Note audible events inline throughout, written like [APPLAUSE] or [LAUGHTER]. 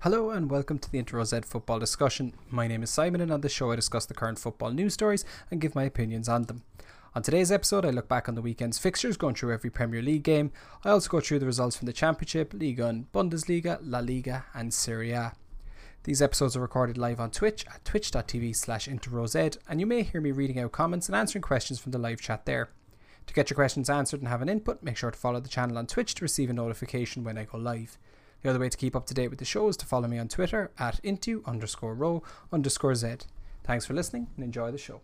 Hello and welcome to the Into Row Z football discussion. My name is Simon, and on this show I discuss the current football news stories and give my opinions on them. On today's episode, I look back on the weekend's fixtures, going through every Premier League game. I also go through the results from the Championship, Ligue 1 Bundesliga, La Liga, and Serie A. These episodes are recorded live on Twitch at twitch.tv slash and you may hear me reading out comments and answering questions from the live chat there. To get your questions answered and have an input, make sure to follow the channel on Twitch to receive a notification when I go live. The other way to keep up to date with the show is to follow me on Twitter at into underscore row underscore z. Thanks for listening and enjoy the show.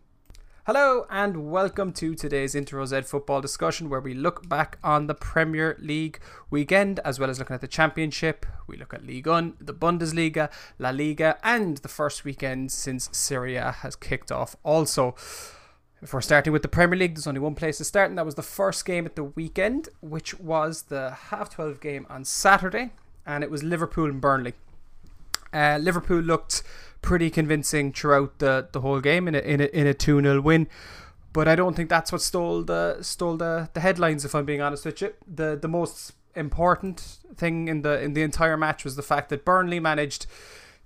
Hello and welcome to today's Into Row Z football discussion where we look back on the Premier League weekend as well as looking at the Championship. We look at Ligue 1, the Bundesliga, La Liga, and the first weekend since Serie A has kicked off. Also, if we're starting with the Premier League, there's only one place to start, and that was the first game at the weekend, which was the half 12 game on Saturday and it was Liverpool and Burnley. Uh, Liverpool looked pretty convincing throughout the, the whole game in a in a in a two 0 win, but I don't think that's what stole the stole the, the headlines. If I'm being honest with you, the the most important thing in the in the entire match was the fact that Burnley managed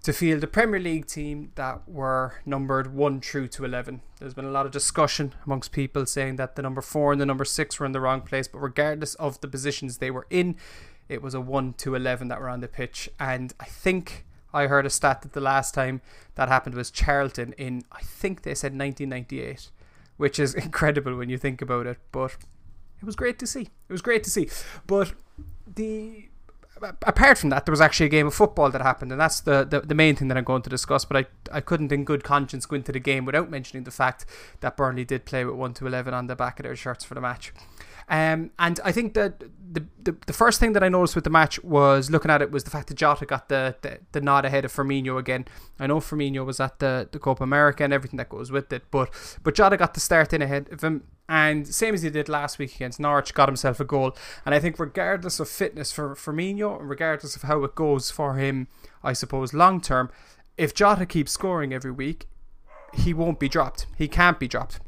to field a Premier League team that were numbered 1 through to 11. There's been a lot of discussion amongst people saying that the number 4 and the number 6 were in the wrong place, but regardless of the positions they were in, it was a 1 to 11 that were on the pitch. And I think I heard a stat that the last time that happened was Charlton in, I think they said 1998, which is [LAUGHS] incredible when you think about it. But it was great to see. It was great to see. But the apart from that, there was actually a game of football that happened, and that's the, the, the, main thing that I'm going to discuss. But I, I couldn't, in good conscience, go into the game without mentioning the fact that Burnley did play with 1 to 11 on the back of their shirts for the match. Um, and I think that the, the the first thing that I noticed with the match was looking at it was the fact that Jota got the, the, the nod ahead of Firmino again. I know Firmino was at the, the Copa America and everything that goes with it, but but Jota got the start in ahead of him. And same as he did last week against Norwich, got himself a goal. And I think regardless of fitness for Firmino, and regardless of how it goes for him, I suppose long term, if Jota keeps scoring every week, he won't be dropped. He can't be dropped.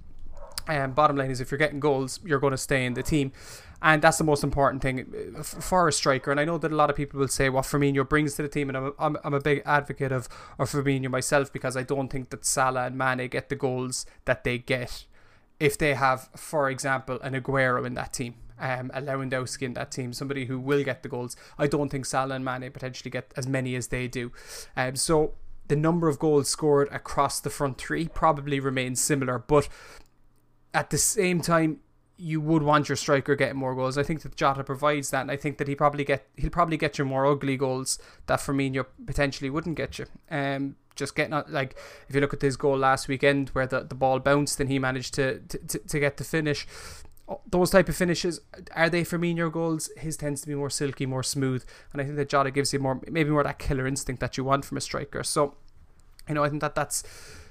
Um, bottom line is, if you're getting goals, you're going to stay in the team, and that's the most important thing uh, for a striker. And I know that a lot of people will say what Firmino brings to the team, and I'm I'm, I'm a big advocate of of Firmino myself because I don't think that Salah and Mane get the goals that they get if they have, for example, an Aguero in that team. Um, a Lewandowski in that team, somebody who will get the goals. I don't think Salah and Mane potentially get as many as they do. Um, so the number of goals scored across the front three probably remains similar, but at the same time, you would want your striker getting more goals. I think that Jota provides that, and I think that he probably get he'll probably get you more ugly goals that Firmino potentially wouldn't get you. Um, just getting out, like if you look at his goal last weekend where the, the ball bounced and he managed to, to, to get the finish. Those type of finishes are they Firmino goals? His tends to be more silky, more smooth, and I think that Jota gives you more maybe more that killer instinct that you want from a striker. So, you know, I think that that's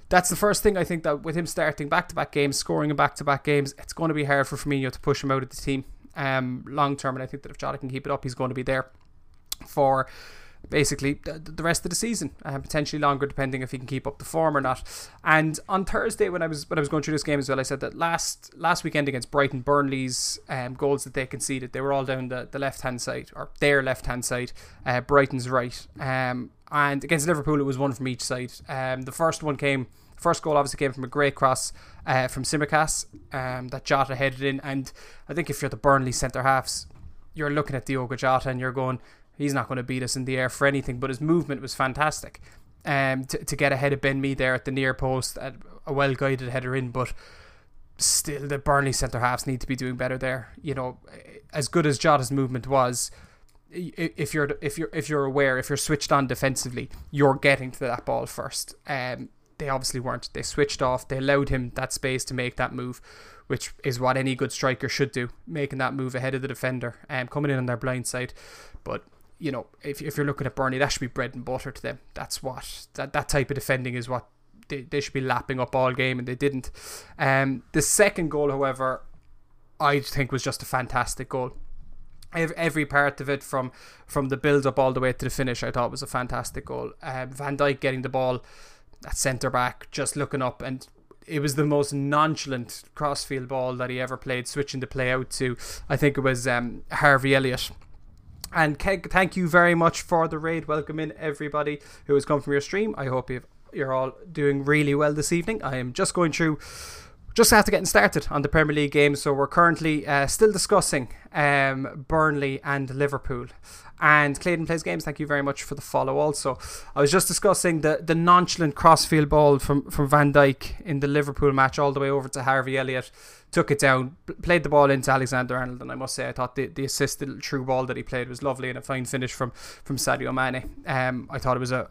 that's the first thing I think that with him starting back to back games, scoring in back to back games, it's going to be hard for Firmino to push him out of the team um, long term. And I think that if Jota can keep it up, he's going to be there for basically the rest of the season uh, potentially longer depending if he can keep up the form or not. And on Thursday when I was when I was going through this game as well I said that last last weekend against Brighton Burnley's um, goals that they conceded they were all down the, the left hand side or their left hand side uh, Brighton's right. Um, and against Liverpool it was one from each side. Um, the first one came, first goal obviously came from a great cross uh, from Tsimikas um, that Jota headed in, and I think if you're the Burnley centre halves, you're looking at Diogo Jota and you're going, he's not going to beat us in the air for anything, but his movement was fantastic. Um, to, to get ahead of Ben Mee there at the near post, a well guided header in, but still the Burnley centre halves need to be doing better there. You know, as good as Jota's movement was, if you're if you're if you're aware if you're switched on defensively you're getting to that ball first um they obviously weren't they switched off they allowed him that space to make that move which is what any good striker should do making that move ahead of the defender and um, coming in on their blind side but you know if, if you're looking at Burnley that should be bread and butter to them. That's what that, that type of defending is what they, they should be lapping up all game and they didn't. Um the second goal however I think was just a fantastic goal. Every part of it from from the build up all the way to the finish I thought was a fantastic goal. Um, Van Dijk getting the ball at centre back just looking up and it was the most nonchalant crossfield ball that he ever played switching the play out to I think it was um, Harvey Elliott And Keg, thank you very much for the raid. Welcome in everybody who has come from your stream. I hope you've, you're all doing really well this evening. I am just going through just after getting started on the Premier League games, so we're currently uh, still discussing um, Burnley and Liverpool. And Clayton plays games. Thank you very much for the follow. Also, I was just discussing the, the nonchalant crossfield ball from from Van Dijk in the Liverpool match, all the way over to Harvey Elliott, took it down, played the ball into Alexander Arnold, and I must say I thought the, the assisted true ball that he played was lovely and a fine finish from from Sadio Mane. Um, I thought it was a,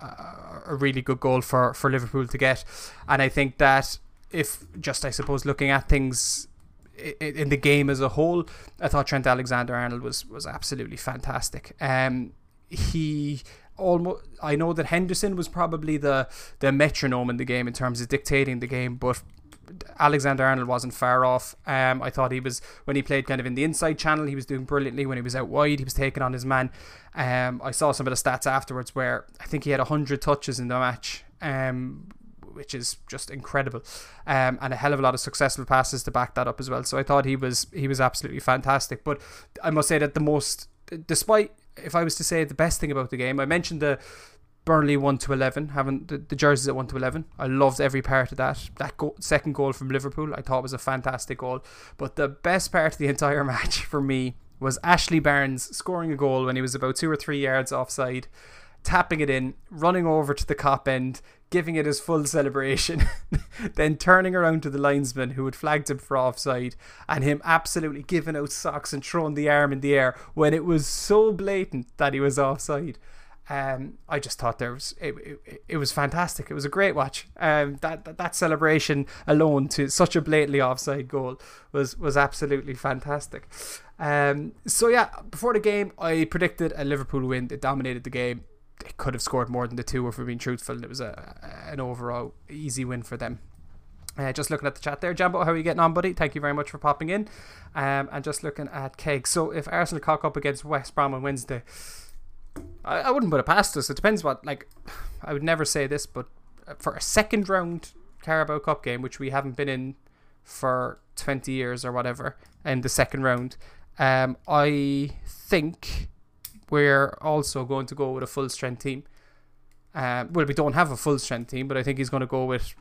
a, a really good goal for for Liverpool to get, and I think that if just I suppose looking at things in the game as a whole, I thought Trent Alexander Arnold was was absolutely fantastic. Um, he almost I know that Henderson was probably the the metronome in the game in terms of dictating the game, but Alexander Arnold wasn't far off. Um, I thought he was when he played kind of in the inside channel, he was doing brilliantly. When he was out wide, he was taking on his man. Um, I saw some of the stats afterwards where I think he had hundred touches in the match. Um, which is just incredible, um, and a hell of a lot of successful passes to back that up as well. So I thought he was he was absolutely fantastic. But I must say that the most, despite if I was to say the best thing about the game, I mentioned the Burnley one to eleven, having the, the jerseys at one to eleven. I loved every part of that. That go- second goal from Liverpool, I thought was a fantastic goal. But the best part of the [LAUGHS] entire match for me was Ashley Barnes scoring a goal when he was about two or three yards offside, tapping it in, running over to the Kop end, giving it his full celebration, [LAUGHS] then turning around to the linesman who had flagged him for offside, and him absolutely giving out socks and throwing the arm in the air when it was so blatant that he was offside. Um, I just thought there was it, it, it was fantastic. It was a great watch. Um, that, that that celebration alone to such a blatantly offside goal was was absolutely fantastic. Um, so yeah, before the game, I predicted a Liverpool win. They dominated the game they could have scored more than the two if we're being truthful. It was a, an overall easy win for them. Uh, just looking at the chat there, Jambo, how are you getting on, buddy? Thank you very much for popping in. Um, and just looking at Keg. So if Arsenal cock up against West Brom on Wednesday, I, I wouldn't put it past us. It depends what, like, I would never say this, but for a second round Carabao Cup game, which we haven't been in for 20 years or whatever, in the second round, um, I think we're also going to go with a full strength team. Uh, well, we don't have a full strength team, but I think he's going to go with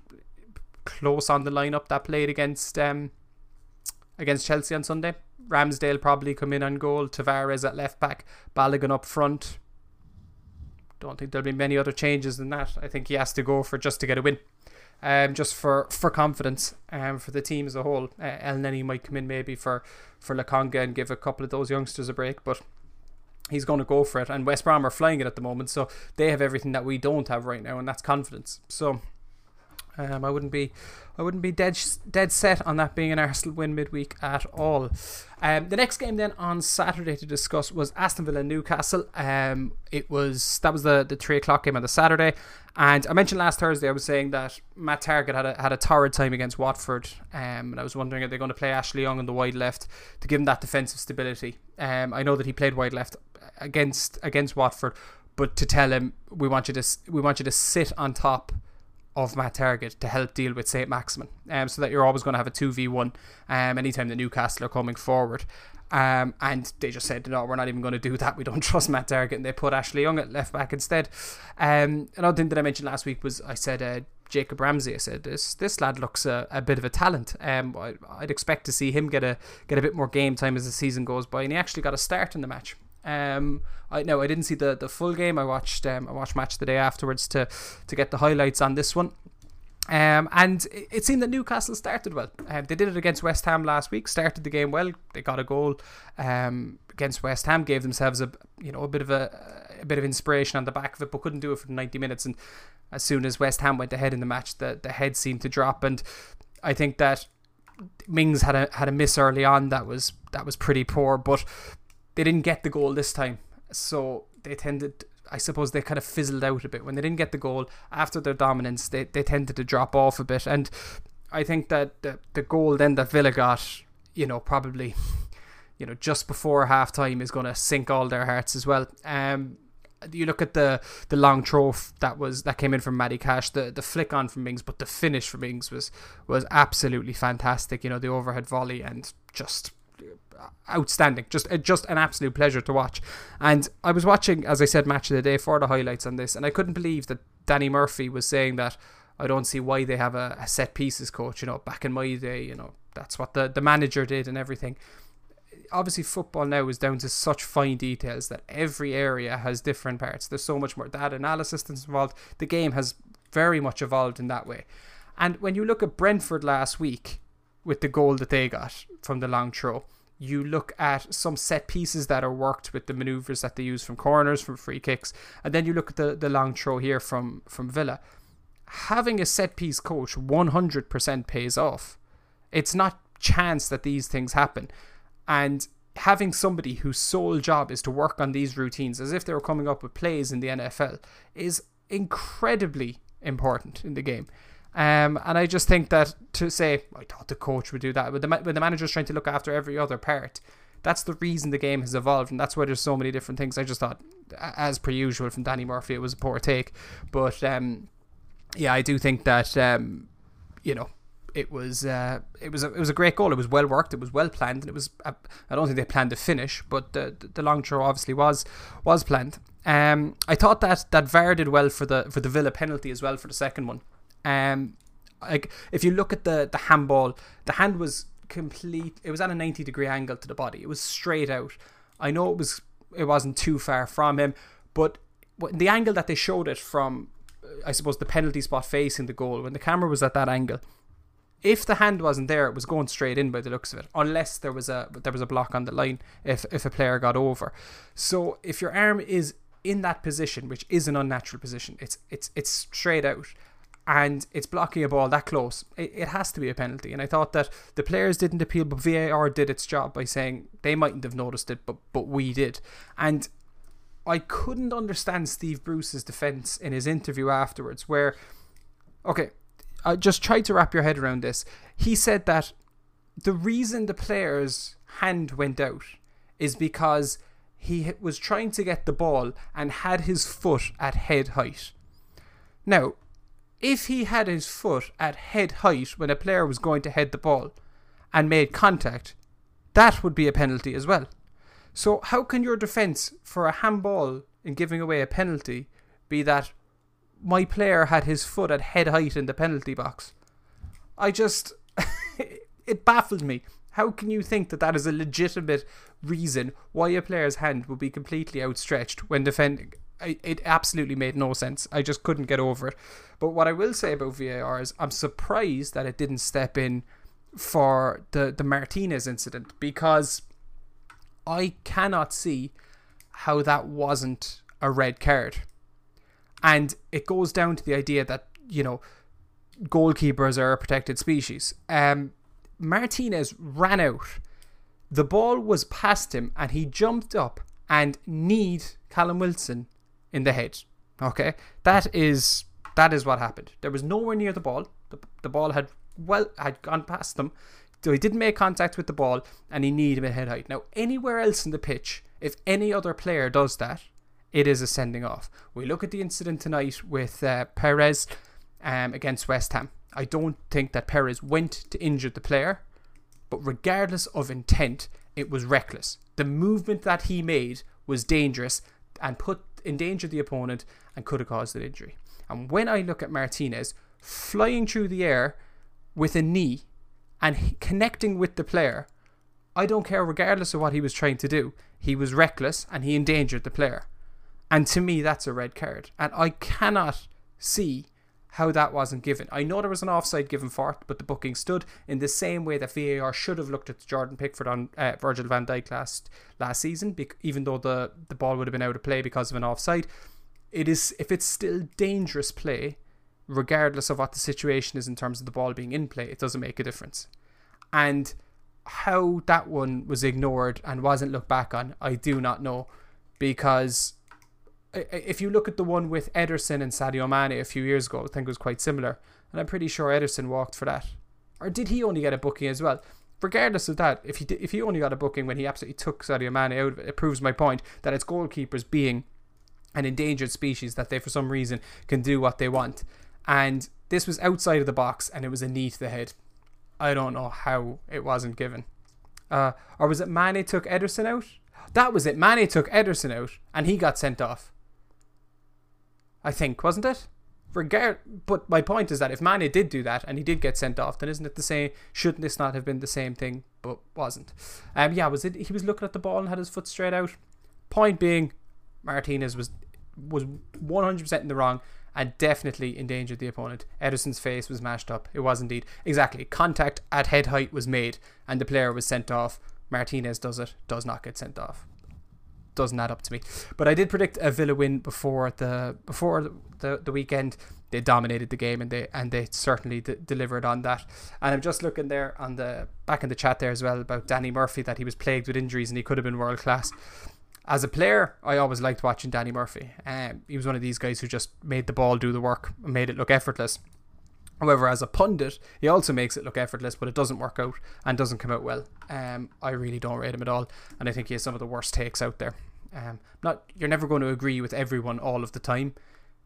close on the lineup that played against um, against Chelsea on Sunday. Ramsdale probably come in on goal. Tavares at left back. Balogun up front. Don't think there'll be many other changes than that. I think he has to go for just to get a win. Um, just for, for confidence um, for the team as a whole. Uh, Elneny might come in maybe for, for Lokonga and give a couple of those youngsters a break, but he's going to go for it. And West Brom are flying it at the moment, so they have everything that we don't have right now, and that's confidence. So um, I wouldn't be, I wouldn't be dead dead set on that being an Arsenal win midweek at all. Um, the next game then on Saturday to discuss was Aston Villa Newcastle. Um, it was that was the the three o'clock game on the Saturday, and I mentioned last Thursday I was saying that Matt Targett had a had a torrid time against Watford, um, and I was wondering are they going to play Ashley Young on the wide left to give him that defensive stability. Um, I know that he played wide left against against Watford, but to tell him we want you to we want you to sit on top of Matt Targett to help deal with St. Maximin, um, so that you're always going to have a 2v1 um, anytime the Newcastle are coming forward. Um, and they just said, no, we're not even going to do that. We don't [LAUGHS] trust Matt Targett. And they put Ashley Young at left back instead. Um, another thing that I mentioned last week was I said uh, Jacob Ramsey. I said this this lad looks a, a bit of a talent. Um, I, would expect to see him get a get a bit more game time as the season goes by, and he actually got a start in the match. Um, I no, I didn't see the, the full game. I watched um, I watched match the day afterwards to to get the highlights on this one. Um, and it, it seemed that Newcastle started well. Um, they did it against West Ham last week. Started the game well. They got a goal um, against West Ham. Gave themselves a you know a bit of a, a bit of inspiration on the back of it, but couldn't do it for 90 minutes. And as soon as West Ham went ahead in the match, the the head seemed to drop. And I think that Mings had a had a miss early on that was that was pretty poor, but they didn't get the goal this time. So they tended, I suppose, they kind of fizzled out a bit. When they didn't get the goal after their dominance, they, they tended to drop off a bit. And I think that the, the goal then that Villa got, you know, probably, you know, just before half time is going to sink all their hearts as well. Um, you look at the the long throw that was that came in from Matty Cash, the the flick on from Mings, but the finish from Mings was was absolutely fantastic. You know, the overhead volley and just outstanding. Just just an absolute pleasure to watch. And I was watching, as I said, match of the day for the highlights on this, and I couldn't believe that Danny Murphy was saying that. I don't see why they have a, a set pieces coach. You know, back in my day, you know, that's what the, the manager did and everything. Obviously, football now is down to such fine details that every area has different parts. There's so much more data analysis that's involved. The game has very much evolved in that way. And when you look at Brentford last week with the goal that they got from the long throw, you look at some set pieces that are worked with the maneuvers that they use from corners, from free kicks, and then you look at the, the long throw here from, from Villa. Having a set piece coach 100% pays off. It's not chance that these things happen. And having somebody whose sole job is to work on these routines as if they were coming up with plays in the NFL is incredibly important in the game. Um, and I just think that to say, I thought the coach would do that, but the, when the manager's trying to look after every other part, that's the reason the game has evolved, and that's why there's so many different things. I just thought, as per usual from Danny Murphy, it was a poor take, but um, yeah, I do think that um, you know it was uh, it was a, it was a great goal. It was well worked. It was well planned, and it was uh, I don't think they planned to finish, but the the long throw obviously was was planned. Um, I thought that that VAR did well for the for the Villa penalty as well for the second one. Um, like if you look at the the handball, the hand was complete. It was at a ninety degree angle to the body. It was straight out. I know it was it wasn't too far from him, but the angle that they showed it from, I suppose the penalty spot facing the goal when the camera was at that angle. If the hand wasn't there, it was going straight in by the looks of it, unless there was a there was a block on the line if if a player got over. So if your arm is in that position, which is an unnatural position, it's it's it's straight out and it's blocking a ball that close, it, it, has to be a penalty. And I thought that the players didn't appeal, but VAR did its job by saying they mightn't have noticed it, but but we did. And I couldn't understand Steve Bruce's defense in his interview afterwards, where, okay, I just try to wrap your head around this. He said that the reason the player's hand went out is because he was trying to get the ball and had his foot at head height. Now, if he had his foot at head height when a player was going to head the ball and made contact, that would be a penalty as well. So, how can your defence for a handball in giving away a penalty be that my player had his foot at head height in the penalty box? I just. [LAUGHS] it baffled me. How can you think that that is a legitimate reason why a player's hand would be completely outstretched when defending? It absolutely made no sense. I just couldn't get over it. But what I will say about VAR is I'm surprised that it didn't step in for the, the Martinez incident because I cannot see how that wasn't a red card. And it goes down to the idea that, you know, goalkeepers are a protected species. Um, Martinez ran out. The ball was past him and he jumped up and kneed Callum Wilson in the head. Okay, that is that is what happened. There was nowhere near the ball. The, the ball had well had gone past them. So he didn't make contact with the ball and he needed him at head height. Now, anywhere else in the pitch, if any other player does that, it is a sending off. We look at the incident tonight with uh, Perez um, against West Ham. I don't think that Perez went to injure the player, but regardless of intent, it was reckless. The movement that he made was dangerous and put endangered the opponent and could have caused an injury. And when I look at Martinez flying through the air with a knee and connecting with the player, I don't care, regardless of what he was trying to do. He was reckless and he endangered the player. And to me, that's a red card. And I cannot see how that wasn't given. I know there was an offside given for it, but the booking stood in the same way that VAR should have looked at Jordan Pickford on uh, Virgil van Dijk last last season, even though the, the ball would have been out of play because of an offside. It is if it's still dangerous play, regardless of what the situation is in terms of the ball being in play, it doesn't make a difference. And how that one was ignored and wasn't looked back on, I do not know, because if you look at the one with Ederson and Sadio Mane a few years ago, I think it was quite similar. And I'm pretty sure Ederson walked for that. Or did he only get a booking as well? Regardless of that, if he did, if he only got a booking when he absolutely took Sadio Mane out of it, it proves my point that it's goalkeepers being an endangered species that they for some reason can do what they want. And this was outside of the box and it was a knee to the head. I don't know how it wasn't given. Uh, or was it Mane took Ederson out? That was it. Mane took Ederson out and he got sent off. I think, wasn't it? But my point is that if Mane did do that and he did get sent off, then isn't it the same? Shouldn't this not have been the same thing? But wasn't. Um, yeah, was it? He was looking at the ball and had his foot straight out. Point being, Martinez was was 100% in the wrong and definitely endangered the opponent. Ederson's face was mashed up. It was indeed. Exactly. Contact at head height was made and the player was sent off. Martinez does it, does not get sent off. Doesn't add up to me. But I did predict a Villa win before the before the, the, weekend. They dominated the game and they and they certainly d- delivered on that. And I'm just looking there on the back in the chat there as well about Danny Murphy that he was plagued with injuries and he could have been world class as a player, I always liked watching Danny Murphy. Um, he was one of these guys who just made the ball do the work made it look effortless. However, as a pundit, he also makes it look effortless, but it doesn't work out and doesn't come out well. Um, I really don't rate him at all, and I think he has some of the worst takes out there. Um, not you're never going to agree with everyone all of the time,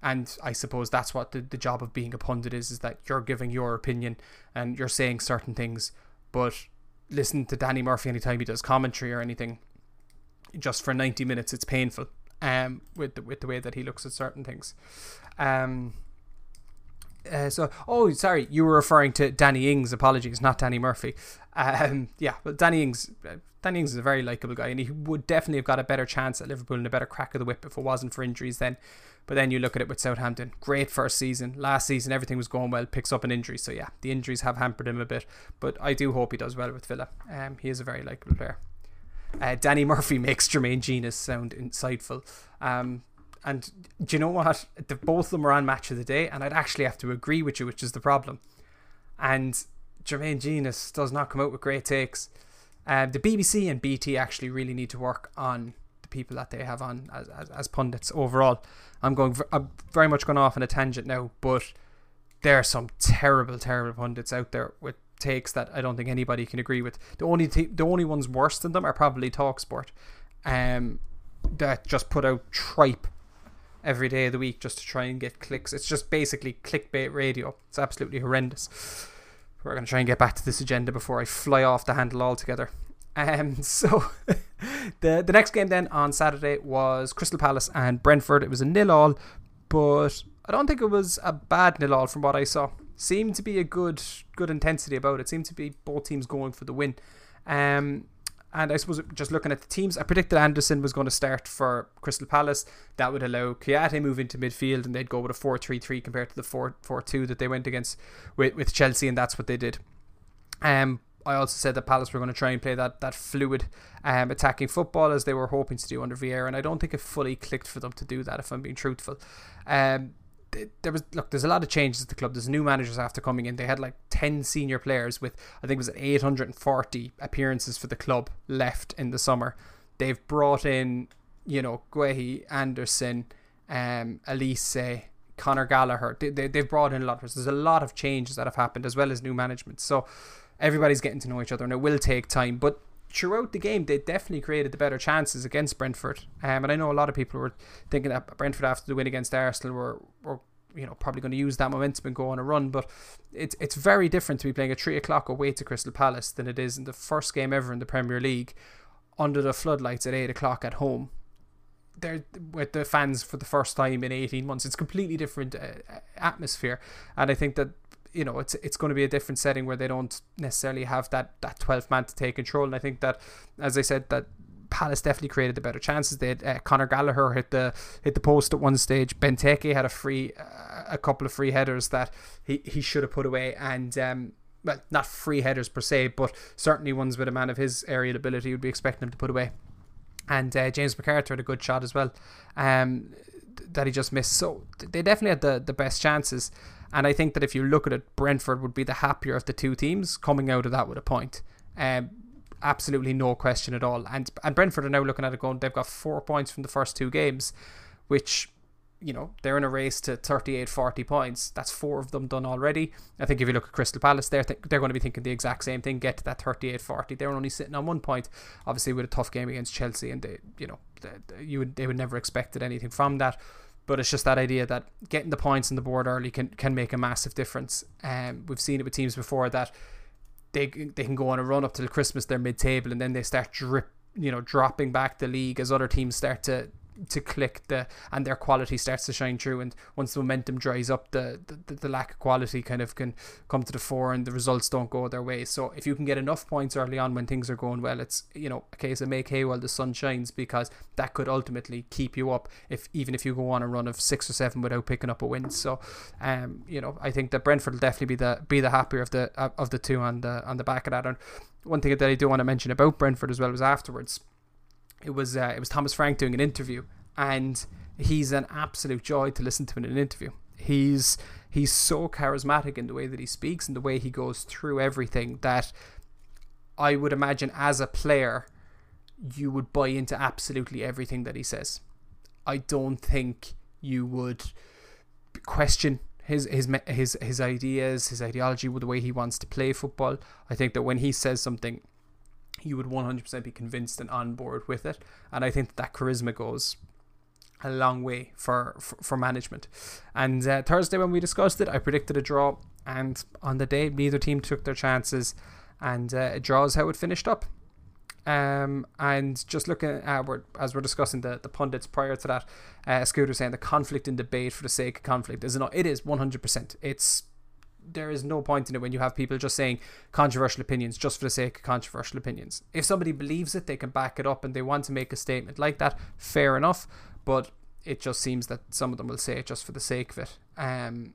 and I suppose that's what the, the job of being a pundit is: is that you're giving your opinion and you're saying certain things. But listen to Danny Murphy anytime he does commentary or anything, just for 90 minutes it's painful um with the, with the way that he looks at certain things um uh, so oh sorry you were referring to Danny Ings. Apologies not Danny Murphy. Um yeah but Danny Ings uh, Danny Ings is a very likable guy and he would definitely have got a better chance at Liverpool and a better crack of the whip if it wasn't for injuries then. But then you look at it with Southampton. Great first season. Last season everything was going well picks up an injury. So yeah the injuries have hampered him a bit. But I do hope he does well with Villa. Um he is a very likable player. Uh, Danny Murphy [LAUGHS] makes Jermaine Jenas sound insightful. Um, and do you know what? The, both of them are on match of the day, and I'd actually have to agree with you, which is the problem. And Jermaine Jenas does not come out with great takes. Uh, the BBC and BT actually really need to work on the people that they have on as, as, as pundits overall. I'm going, I'm very much going off on a tangent now, but there are some terrible, terrible pundits out there with takes that I don't think anybody can agree with. The only t- the only ones worse than them are probably Talksport, um, that just put out tripe every day of the week just to try and get clicks. It's just basically clickbait radio. It's absolutely horrendous. We're going to try and get back to this agenda before I fly off the handle altogether. Um, [LAUGHS] so the the next game then on Saturday was Crystal Palace and Brentford. It was a nil all, but I don't think it was a bad nil all from what I saw seemed to be a good good intensity about it. Seemed to be both teams going for the win. Um, and I suppose just looking at the teams, I predicted Anderson was going to start for Crystal Palace. That would allow Kouyaté move into midfield, and they'd go with a 4-3-3 compared to the 4-4-2 that they went against with, with Chelsea, and that's what they did. Um, I also said that Palace were going to try and play that that fluid um, attacking football as they were hoping to do under Vieira, and I don't think it fully clicked for them to do that. If I'm being truthful, um, there was look there's a lot of changes at the club. There's new managers after coming in. They had like 10 senior players with i think it was 840 appearances for the club left in the summer. They've brought in you know Guehi, Anderson um Olise Conor Gallagher. They, they, they've brought in a lot of there's a lot of changes that have happened as well as new management. So everybody's getting to know each other. And it will take time but throughout the game, they definitely created the better chances against Brentford. Um, and I know a lot of people were thinking that Brentford after the win against Arsenal were, were you know probably going to use that momentum and go on a run. But it's it's very different to be playing at three o'clock away to Crystal Palace than it is in the first game ever in the Premier League under the floodlights at eight o'clock at home. They're with the fans for the first time in 18 months. It's completely different uh, atmosphere, and I think that you know it's it's going to be a different setting where they don't necessarily have that that 12 man to take control and I think that as I said that Palace definitely created the better chances. They had uh, Conor Gallagher hit the hit the post at one stage. Benteke had a free, uh, a couple of free headers that he, he should have put away, and um, well, not free headers per se, but certainly ones with a man of his aerial ability would be expecting him to put away. And uh, James McArthur had a good shot as well, um, that he just missed. So they definitely had the the best chances. And I think that if you look at it, Brentford would be the happier of the two teams coming out of that with a point. Um, absolutely no question at all. And and Brentford are now looking at it going, they've got four points from the first two games, which you know, they're in a race to 38 40 points. That's four of them done already. I think if you look at Crystal Palace, they're, th- they're going to be thinking the exact same thing get to that 38 40. They're only sitting on one point, obviously, with a tough game against Chelsea, and they, you know, they, you would, they would never expected anything from that. But it's just that idea that getting the points on the board early can, can make a massive difference. Um, we've seen it with teams before that they they can go on a run up till Christmas. They're mid table, and then they start drip, you know, dropping back the league as other teams start to to click the and their quality starts to shine through and once the momentum dries up the, the the lack of quality kind of can come to the fore and the results don't go their way. So if you can get enough points early on when things are going well it's you know a case of make hay while the sun shines because that could ultimately keep you up if even if you go on a run of six or seven without picking up a win. So um you know I think that Brentford will definitely be the be the happier of the of the two on the on the back of that. And one thing that I do want to mention about Brentford as well was afterwards it was uh, it was Thomas Frank doing an interview, and he's an absolute joy to listen to in an interview. He's he's so charismatic in the way that he speaks and the way he goes through everything that I would imagine as a player you would buy into absolutely everything that he says. I don't think you would question his his his his ideas, his ideology, the way he wants to play football. I think that when he says something, you would 100% be convinced and on board with it. And I think that, that charisma goes a long way for, for, for management. And uh, Thursday, when we discussed it, I predicted a draw. And on the day, neither team took their chances. And uh, a draw is how it finished up. Um, and just looking at we're, as we're discussing the, the pundits prior to that, uh, Scooter saying the conflict and debate for the sake of conflict is not. It is 100%. It's there is no point in it when you have people just saying controversial opinions just for the sake of controversial opinions. If somebody believes it, they can back it up and they want to make a statement like that, fair enough. But it just seems that some of them will say it just for the sake of it. Um,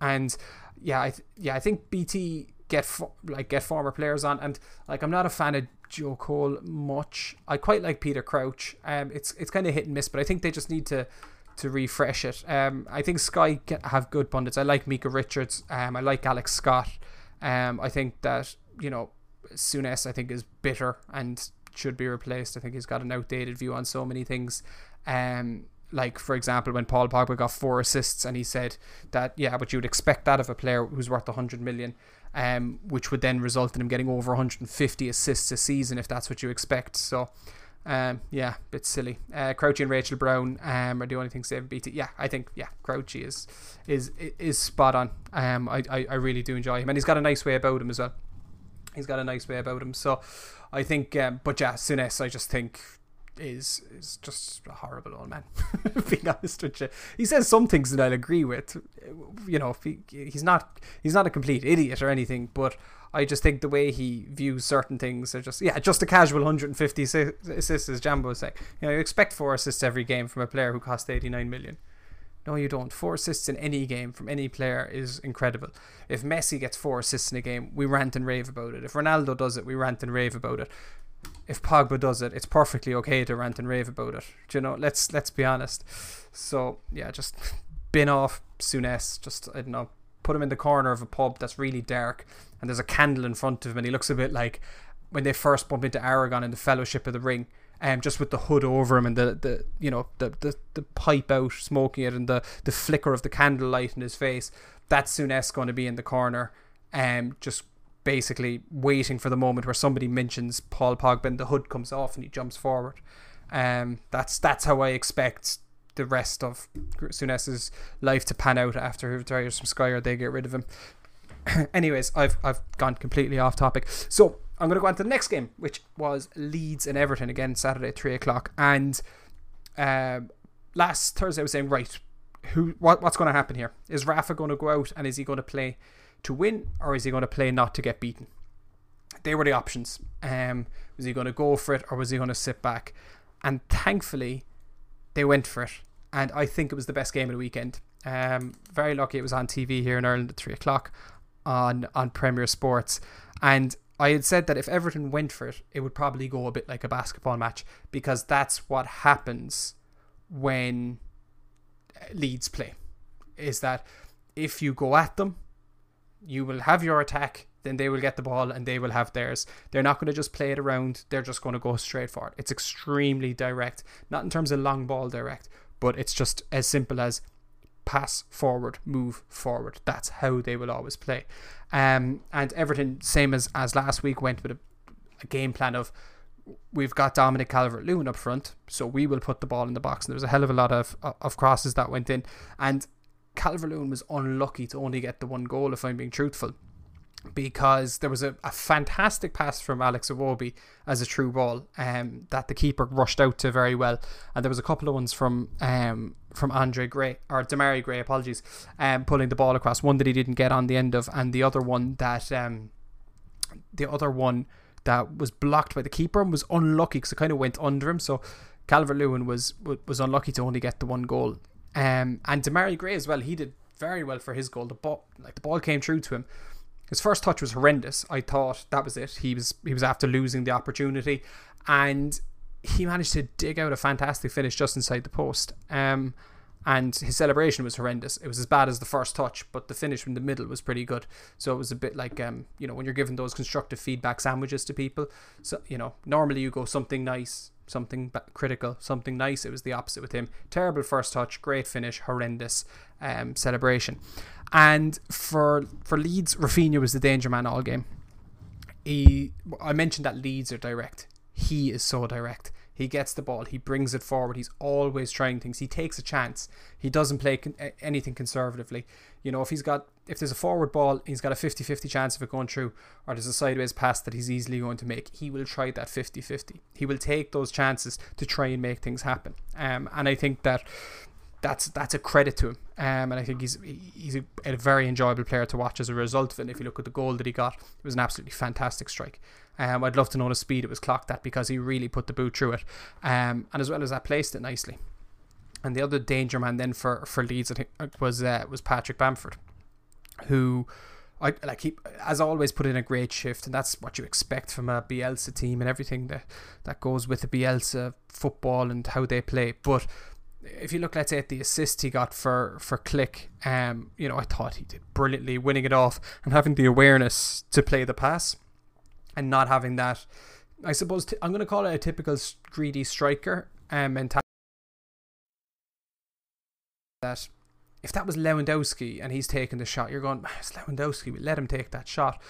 and yeah, I th- yeah, I think BT get fo- like get former players on, and like I'm not a fan of Joe Cole much. I quite like Peter Crouch. Um, it's it's kind of hit and miss, but I think they just need to to refresh it. Um, I think Sky have good pundits. I like Micah Richards. Um, I like Alex Scott. Um, I think that you know Souness I think is bitter and should be replaced. I think he's got an outdated view on so many things. Um, like for example, when Paul Pogba got four assists and he said that yeah, but you would expect that of a player who's worth 100 million. Um, which would then result in him getting over 150 assists a season if that's what you expect. So, um, yeah, bit silly. Uh, Crouchy and Rachel Brown um, are the only things they've. Yeah, I think yeah, Crouchy is is is spot on. Um, I, I, I really do enjoy him, and he's got a nice way about him as well. He's got a nice way about him. So, I think, um, but yeah, Souness, I just think is is just a horrible old man. [LAUGHS] being honest with you, he says some things that I'll agree with. You know, he, he's not he's not a complete idiot or anything, but I just think the way he views certain things are just yeah, just a casual 150 assists as Jambo was saying. You know, you expect four assists every game from a player who costs 89 million. No, you don't. Four assists in any game from any player is incredible. If Messi gets four assists in a game, we rant and rave about it. If Ronaldo does it, we rant and rave about it. If Pogba does it, it's perfectly okay to rant and rave about it. Do you know? Let's let's be honest. So yeah, just [LAUGHS] bin off Souness. Just I don't know, put him in the corner of a pub that's really dark and there's a candle in front of him and he looks a bit like when they first bump into Aragorn in the Fellowship of the Ring. Um, just with the hood over him and the, the you know the, the, the pipe out smoking it and the, the flicker of the candlelight in his face that's Souness going to be in the corner um, just basically waiting for the moment where somebody mentions Paul Pogba and the hood comes off and he jumps forward um, that's that's how I expect the rest of Souness's life to pan out after he retires from Sky or they get rid of him. [CLEARS THROAT] Anyways, I've I've gone completely off topic. So I'm going to go on to the next game, which was Leeds and Everton again Saturday at three o'clock. And um, last Thursday I was saying right, who what what's going to happen here? Is Rafa going to go out and is he going to play to win or is he going to play not to get beaten? They were the options. Um, was he going to go for it or was he going to sit back? And thankfully, they went for it, and I think it was the best game of the weekend. Um, very lucky it was on TV here in Ireland at three o'clock on on Premier Sports, and I had said that if Everton went for it, it would probably go a bit like a basketball match because that's what happens when Leeds play. Is that if you go at them, you will have your attack, then they will get the ball and they will have theirs. They're not going to just play it around, they're just going to go straight for it. It's extremely direct, not in terms of long ball direct, but it's just as simple as pass forward, move forward. That's how they will always play. Um, and Everton, same as, as last week, went with a, a game plan of we've got Dominic Calvert Lewin up front, so we will put the ball in the box. And there was a hell of a lot of, of crosses that went in. And Calvert Lewin was unlucky to only get the one goal, if I'm being truthful. Because there was a, a fantastic pass from Alex Iwobi as a true ball um, that the keeper rushed out to very well, and there was a couple of ones from um, from Andre Gray or Demarai Gray, apologies, um, pulling the ball across. One that he didn't get on the end of, and the other one that um, the other one that was blocked by the keeper and was unlucky because it kind of went under him. So Calvert Lewin was was unlucky to only get the one goal. Um, and Demarai Gray as well, he did very well for his goal. The ball, like the ball came through to him. His first touch was horrendous. I thought that was it. He was he was after losing the opportunity, and he managed to dig out a fantastic finish just inside the post. Um, and his celebration was horrendous. It was as bad as the first touch, but the finish from the middle was pretty good. So it was a bit like um, you know, when you're giving those constructive feedback sandwiches to people. So you know, normally you go something nice, something critical, something nice. It was the opposite with him. Terrible first touch, great finish, horrendous um, celebration. And for for Leeds, Raphinha was the danger man all game. He, I mentioned that Leeds are direct. He is so direct. He gets the ball, he brings it forward. He's always trying things. He takes a chance. He doesn't play con- anything conservatively. You know, if he's got if there's a forward ball, he's got a 50-50 chance of it going through or there's a sideways pass that he's easily going to make. He will try that 50-50. He will take those chances to try and make things happen. Um, and I think that that's that's a credit to him. Um, and I think he's he's a, a, very enjoyable player to watch as a result of it. And if you look at the goal that he got, it was an absolutely fantastic strike. Um, I'd love to know the speed it was clocked at because he really put the boot through it. Um, and as well as that, placed it nicely. And the other danger man then for, for Leeds I think uh, was uh, was Patrick Bamford, who. I like he as always put in a great shift, and that's what you expect from a Bielsa team and everything that that goes with the Bielsa football and how they play. But if you look, let's say at the assist he got for for Klich, um, you know, I thought he did brilliantly, winning it off and having the awareness to play the pass, and not having that. I suppose I'm going to call it a typical greedy striker um, mentality. That if that was Lewandowski and he's taking the shot, you're going, it's Lewandowski, We let him take that shot.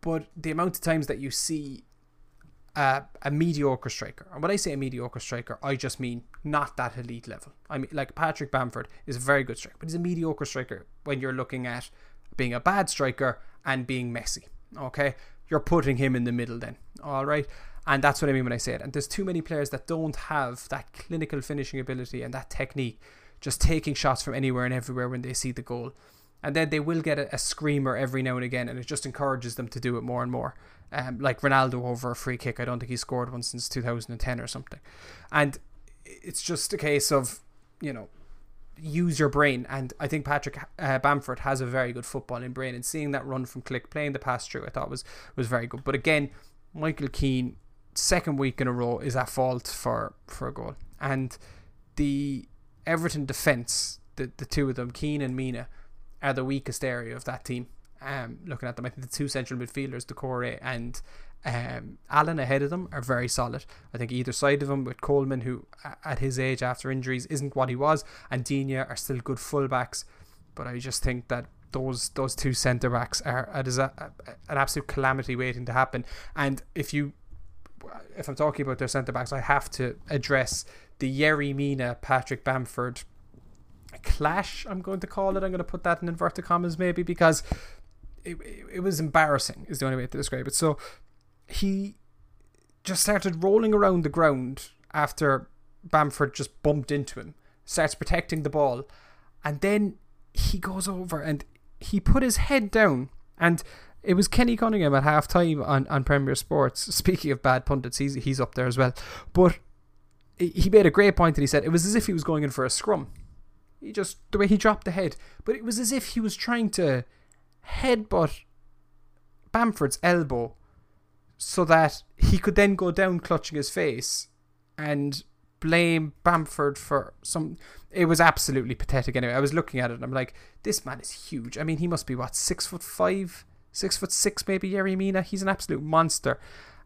But the amount of times that you see a, a mediocre striker. And when I say a mediocre striker, I just mean not that elite level. I mean, like Patrick Bamford is a very good striker, but he's a mediocre striker when you're looking at being a bad striker and being messy. Okay, you're putting him in the middle then. All right. And that's what I mean when I say it. And there's too many players that don't have that clinical finishing ability and that technique, just taking shots from anywhere and everywhere when they see the goal. And then they will get a, a screamer every now and again, and it just encourages them to do it more and more um, like Ronaldo over a free kick. I don't think he scored one since 2010 or something. And it's just a case of, you know, use your brain. And I think Patrick uh, Bamford has a very good footballing brain. And seeing that run from Klich, playing the pass through, I thought was, was very good. But again, Michael Keane, second week in a row, is at fault for, for a goal. And the Everton defence, the, the two of them, Keane and Mina, are the weakest area of that team um, looking at them. I think the two central midfielders, Doucouré and um, Allen ahead of them are very solid. I think either side of him with Coleman, who at his age after injuries isn't what he was, and Digne are still good fullbacks. But I just think that those those two centre backs are, a, a, an absolute calamity waiting to happen. And if you if I'm talking about their centre backs, I have to address the Yerry Mina Patrick Bamford clash. I'm going to call it. I'm going to put that in inverted commas maybe because it, it was embarrassing is the only way to describe it. So he just started rolling around the ground after Bamford just bumped into him, starts protecting the ball, and then he goes over and he put his head down and it was Kenny Cunningham at half time on, on Premier Sports. [LAUGHS] Speaking of bad pundits, he's he's up there as well. But he made a great point and he said it was as if he was going in for a scrum. He just the way he dropped the head, but it was as if he was trying to headbutt Bamford's elbow so that he could then go down clutching his face and blame Bamford for some. It was absolutely pathetic. Anyway, I was looking at it and I'm like, this man is huge. I mean, he must be what six foot five, six foot six, maybe. Yerry Mina. He's an absolute monster,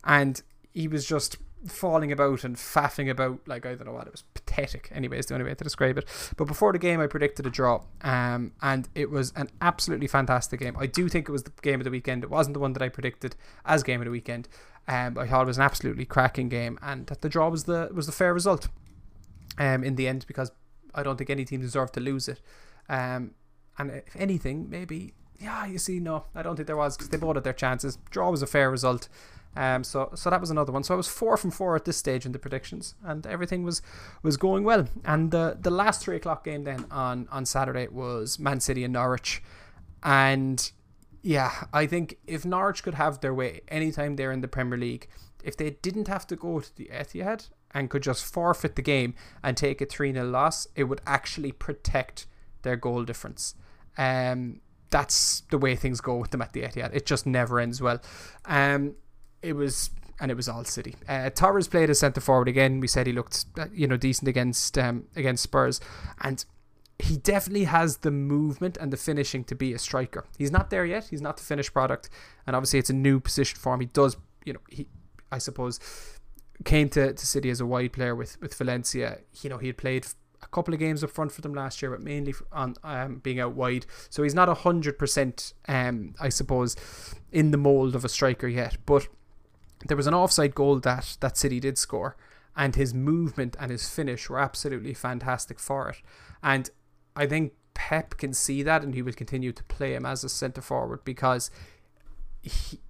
and he was just falling about and faffing about like I don't know what it was pathetic. Anyways the only way to describe it. But before the game I predicted a draw um, and it was an absolutely fantastic game. I do think it was the game of the weekend. It wasn't the one that I predicted as game of the weekend um, I thought it was an absolutely cracking game and that the draw was the was the fair result um, in the end because I don't think any team deserved to lose it. Um, and if anything maybe yeah, you see, no, I don't think there was because they both had their chances. Draw was a fair result. Um, so so that was another one. So I was four from four at this stage in the predictions, and everything was was going well. And the the last three o'clock game then on on Saturday was Man City and Norwich, and yeah, I think if Norwich could have their way anytime they're in the Premier League, if they didn't have to go to the Etihad and could just forfeit the game and take a 3 0 loss, it would actually protect their goal difference. Um, that's the way things go with them at the Etihad. It just never ends well. Um, it was and it was all City. Uh, Torres played as centre forward again. We said he looked, uh, you know, decent against um, against Spurs, and he definitely has the movement and the finishing to be a striker. He's not there yet. He's not the finished product, and obviously it's a new position for him. He does, you know, he, I suppose, came to, to City as a wide player with with Valencia. You know, he had played a couple of games up front for them last year, but mainly on um, being out wide. So he's not a hundred percent, um, I suppose, in the mold of a striker yet. But there was an offside goal that that City did score, and his movement and his finish were absolutely fantastic for it. And I think Pep can see that and he will continue to play him as a centre forward because he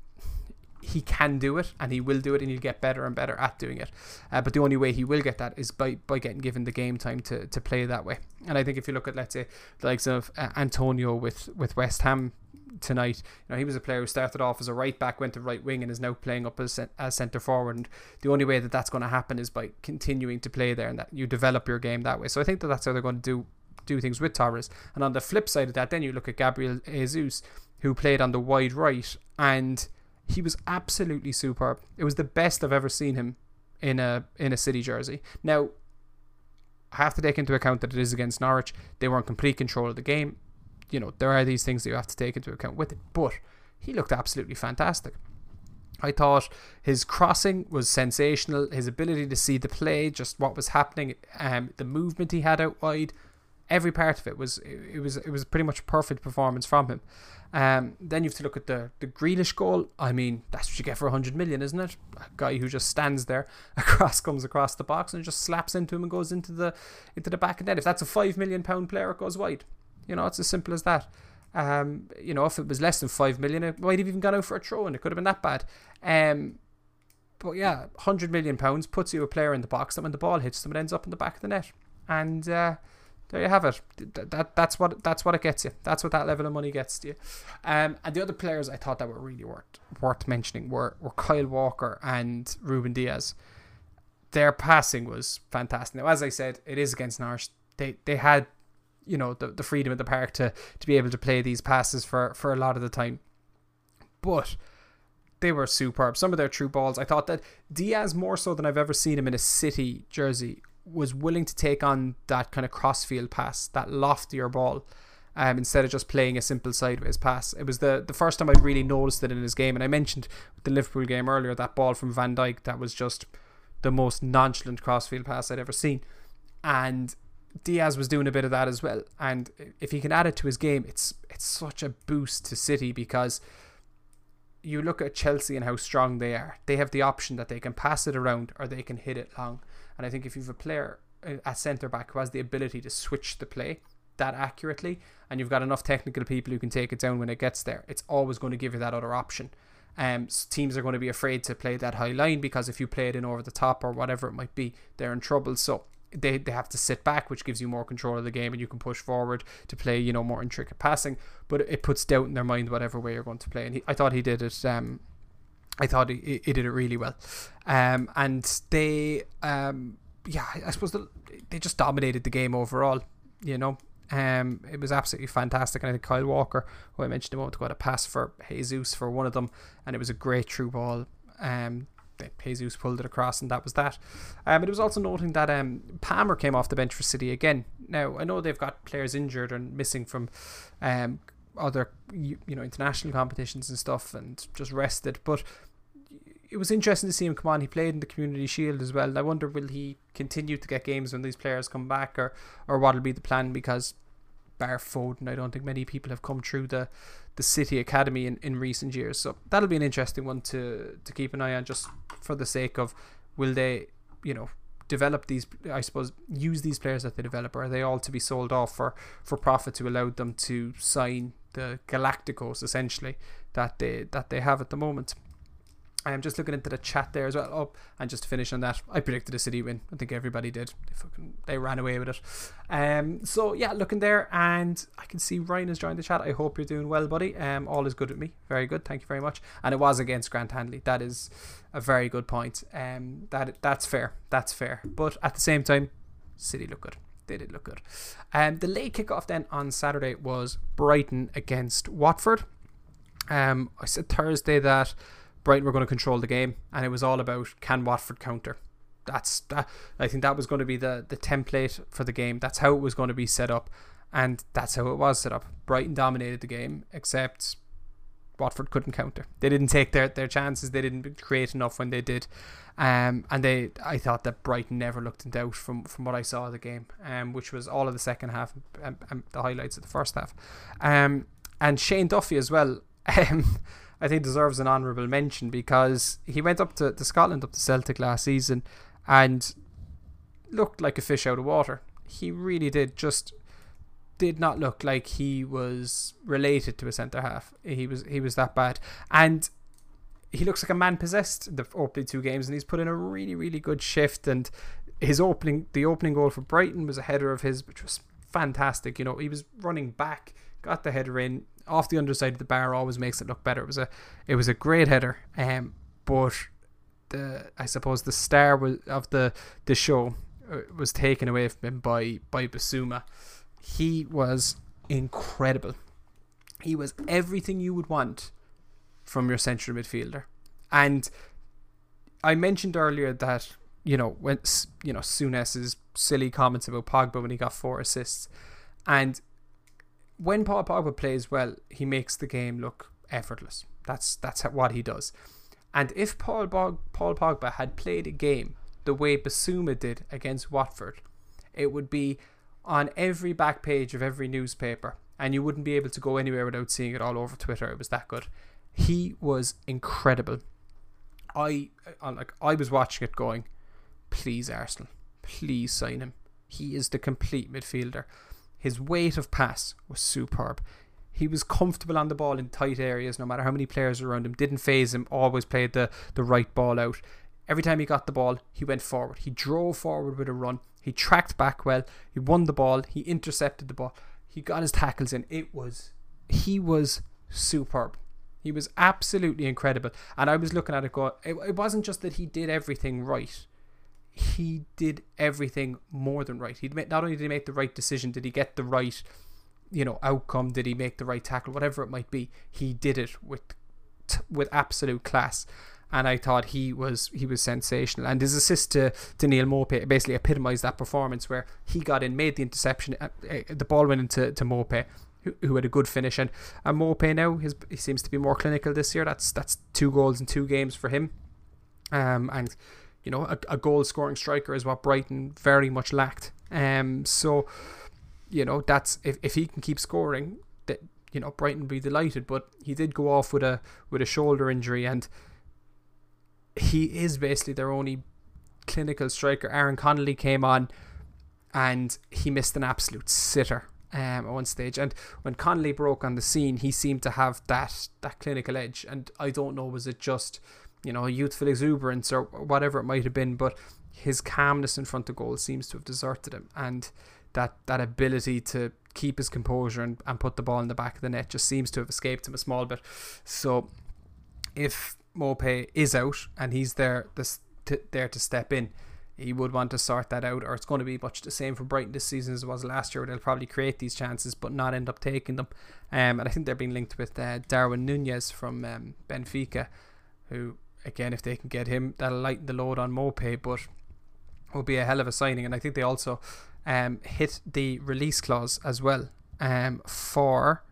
he can do it and he will do it and he'll get better and better at doing it. Uh, but the only way he will get that is by, by getting given the game time to, to play that way. And I think if you look at, let's say, the likes of uh, Antonio with, with West Ham tonight, you know, he was a player who started off as a right back, went to right wing, and is now playing up as, as centre forward. And the only way that that's going to happen is by continuing to play there and that you develop your game that way. So I think that that's how they're going to do do things with Torres. And on the flip side of that, then you look at Gabriel Jesus, who played on the wide right, and he was absolutely superb. It was the best I've ever seen him in a in a City jersey. Now, I have to take into account that it is against Norwich. They were in complete control of the game. You know, there are these things that you have to take into account with it. But he looked absolutely fantastic. I thought his crossing was sensational. His ability to see the play, just what was happening, um, the movement he had out wide, every part of it was it was it was pretty much a perfect performance from him. Um, then you have to look at the the Grealish goal. I mean, that's what you get for hundred million, isn't it? A guy who just stands there, [LAUGHS] a cross comes across the box and just slaps into him and goes into the into the back of the net. If that's a five million pound player, it goes wide. You know, it's as simple as that. Um, you know, if it was less than five million, it might have even gone out for a throw, and it could have been that bad. Um, but yeah, hundred million pounds puts you a player in the box that when the ball hits them, it ends up in the back of the net, and. Uh, there you have it. That, that that's what that's what it gets you. That's what that level of money gets to you. Um, and the other players I thought that were really worth worth mentioning were were Kyle Walker and Rúben Dias. Their passing was fantastic. Now, as I said, it is against Norwich. They they had, you know, the, the freedom of the park to to be able to play these passes for for a lot of the time. But they were superb. Some of their true balls. I thought that Diaz more so than I've ever seen him in a City jersey was willing to take on that kind of crossfield pass, that loftier ball, um, instead of just playing a simple sideways pass. It was the, the first time I'd really noticed it in his game. And I mentioned the Liverpool game earlier, that ball from Van Dijk that was just the most nonchalant crossfield pass I'd ever seen. And Dias was doing a bit of that as well. And if he can add it to his game, it's it's such a boost to City because you look at Chelsea and how strong they are. They have the option that they can pass it around or they can hit it long. And I think if you've a player uh, at centre back who has the ability to switch the play that accurately, and you've got enough technical people who can take it down when it gets there, it's always going to give you that other option. Um, teams are going to be afraid to play that high line because if you play it in over the top or whatever it might be, they're in trouble. So they, they have to sit back, which gives you more control of the game, and you can push forward to play, you know, more intricate passing. But it puts doubt in their mind whatever way you're going to play. And he, I thought he did it um, I thought he, he did it really well. Um, and they, um, yeah, I suppose the, they just dominated the game overall, you know. Um, it was absolutely fantastic. And I think Kyle Walker, who I mentioned a moment ago, had a pass for Jesus for one of them, and it was a great true ball. Um, Jesus pulled it across, and that was that. Um, it was also noting that um, Palmer came off the bench for City again. Now I know they've got players injured and missing from um, other you, you know international competitions and stuff, and just rested. But it was interesting to see him come on. He played in the Community Shield as well. I wonder will he continue to get games when these players come back, or or what'll be the plan? Because bar Foden, I don't think many people have come through the the City Academy in, in recent years. So that'll be an interesting one to to keep an eye on, just for the sake of will they, you know, develop these I suppose use these players that they develop or are they all to be sold off for for profit to allow them to sign the Galacticos essentially that they that they have at the moment I'm just looking into the chat there as well. Oh, and just to finish on that, I predicted a City win. I think everybody did. They fucking they ran away with it. Um, so yeah, looking there, and I can see Ryan has joined the chat. I hope you're doing well, buddy. Um, all is good with me. Very good. Thank you very much. And it was against Grant Hanley. That is a very good point. Um, that that's fair. That's fair. But at the same time, City look good. They did look good. Um, the late kickoff then on Saturday was Brighton against Watford. Um, I said Thursday that Brighton were going to control the game, and it was all about can Watford counter. That's that. I think that was going to be the the template for the game. That's how it was going to be set up, and that's how it was set up. Brighton dominated the game, except Watford couldn't counter. They didn't take their, their chances. They didn't create enough when they did, um, and they. I thought that Brighton never looked in doubt from from what I saw of the game, um, which was all of the second half and, and the highlights of the first half, um, and Shane Duffy as well. [LAUGHS] Um, I think deserves an honourable mention because he went up to, to Scotland, up to Celtic last season, and looked like a fish out of water. He really did. Just did not look like he was related to a centre half. He was he was that bad, and he looks like a man possessed the opening two games, and he's put in a really really good shift. And his opening the opening goal for Brighton was a header of his, which was fantastic. You know, he was running back, got the header in, off the underside of the bar always makes it look better. It was a it was a great header, um, but the I suppose the star was, of the the show uh, was taken away from him by by Bissouma. He was incredible. He was everything you would want from your central midfielder, and I mentioned earlier that you know when you know Souness's silly comments about Pogba when he got four assists, and when Paul Pogba plays well, he makes the game look effortless. That's that's what he does. And if Paul Bog, Paul Pogba had played a game the way Bissouma did against Watford, it would be on every back page of every newspaper, and you wouldn't be able to go anywhere without seeing it all over Twitter. It was that good. He was incredible. I like I was watching it going, please Arsenal, please sign him. He is the complete midfielder. His weight of pass was superb. He was comfortable on the ball in tight areas, no matter how many players around him. Didn't phase him, always played the, the right ball out. Every time he got the ball, he went forward. He drove forward with a run. He tracked back well. He won the ball. He intercepted the ball. He got his tackles in. It was, he was superb. He was absolutely incredible. And I was looking at it going, it, it wasn't just that he did everything right he did everything more than right. He not only did he make the right decision, did he get the right, you know, outcome? Did he make the right tackle? Whatever it might be, he did it with with absolute class. And I thought he was he was sensational. And his assist to, to Neal Maupay basically epitomised that performance where he got in, made the interception, uh, uh, the ball went into to Maupay, who, who had a good finish. And, and Maupay now his, he seems to be more clinical this year. That's that's two goals in two games for him. Um, and you know, a, a goal scoring striker is what Brighton very much lacked. Um, so, you know, that's if, if he can keep scoring, that you know, Brighton would be delighted. But he did go off with a with a shoulder injury, and he is basically their only clinical striker. Aaron Connolly came on, and he missed an absolute sitter um, at one stage. And when Connolly broke on the scene, he seemed to have that that clinical edge. And I don't know, was it just you know, youthful exuberance or whatever it might have been, but his calmness in front of goal seems to have deserted him. And that, that ability to keep his composure and, and put the ball in the back of the net just seems to have escaped him a small bit. So if Maupay is out and he's there this to, there to step in, he would want to sort that out, or it's going to be much the same for Brighton this season as it was last year. They'll probably create these chances but not end up taking them. Um, and I think they're being linked with uh, Darwin Nunez from um, Benfica, who again, if they can get him, that'll lighten the load on Maupay, but will be a hell of a signing. And I think they also um, hit the release clause as well um, for.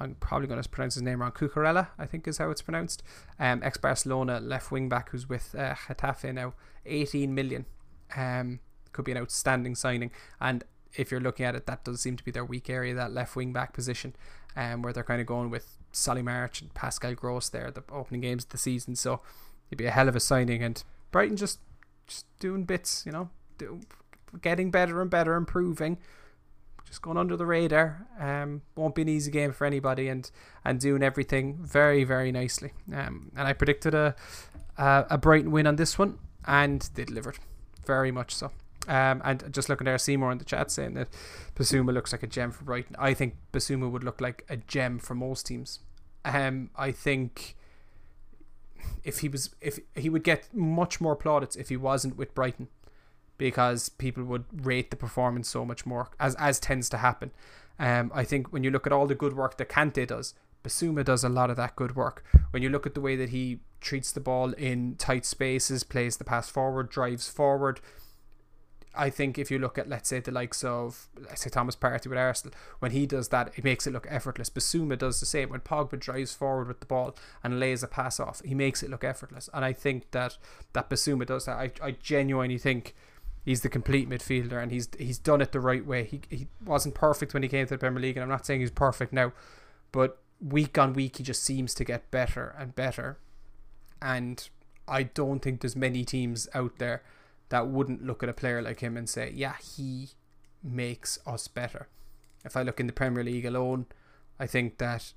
I'm probably going to pronounce his name wrong. Cucurella, I think is how it's pronounced. Um, ex Barcelona left wing back who's with uh, Getafe now. 18 million. Um, could be an outstanding signing. And if you're looking at it, that does seem to be their weak area, that left wing back position, um, where they're kind of going with Solly March and Pascal Gross there, the opening games of the season. So it'd be a hell of a signing. And Brighton just just doing bits, you know, getting better and better, improving. Just going under the radar. Um, won't be an easy game for anybody, and and doing everything very very nicely. Um, and I predicted a a, a Brighton win on this one, and they delivered very much so. Um, and just looking there, Seymour in the chat saying that Bissouma looks like a gem for Brighton. I think Bissouma would look like a gem for most teams. Um, I think if he was, if he would get much more plaudits if he wasn't with Brighton because people would rate the performance so much more, as as tends to happen. Um, I think when you look at all the good work that Kante does, Bissouma does a lot of that good work. When you look at the way that he treats the ball in tight spaces, plays the pass forward, drives forward. I think if you look at let's say the likes of let's say Thomas Partey with Arsenal, when he does that, it makes it look effortless. Bissouma does the same. When Pogba drives forward with the ball and lays a pass off, he makes it look effortless. And I think that that Bissouma does that. I, I genuinely think he's the complete midfielder and he's he's done it the right way. He he wasn't perfect when he came to the Premier League, and I'm not saying he's perfect now, but week on week he just seems to get better and better. And I don't think there's many teams out there that wouldn't look at a player like him and say, yeah, he makes us better. If I look in the Premier League alone, I think that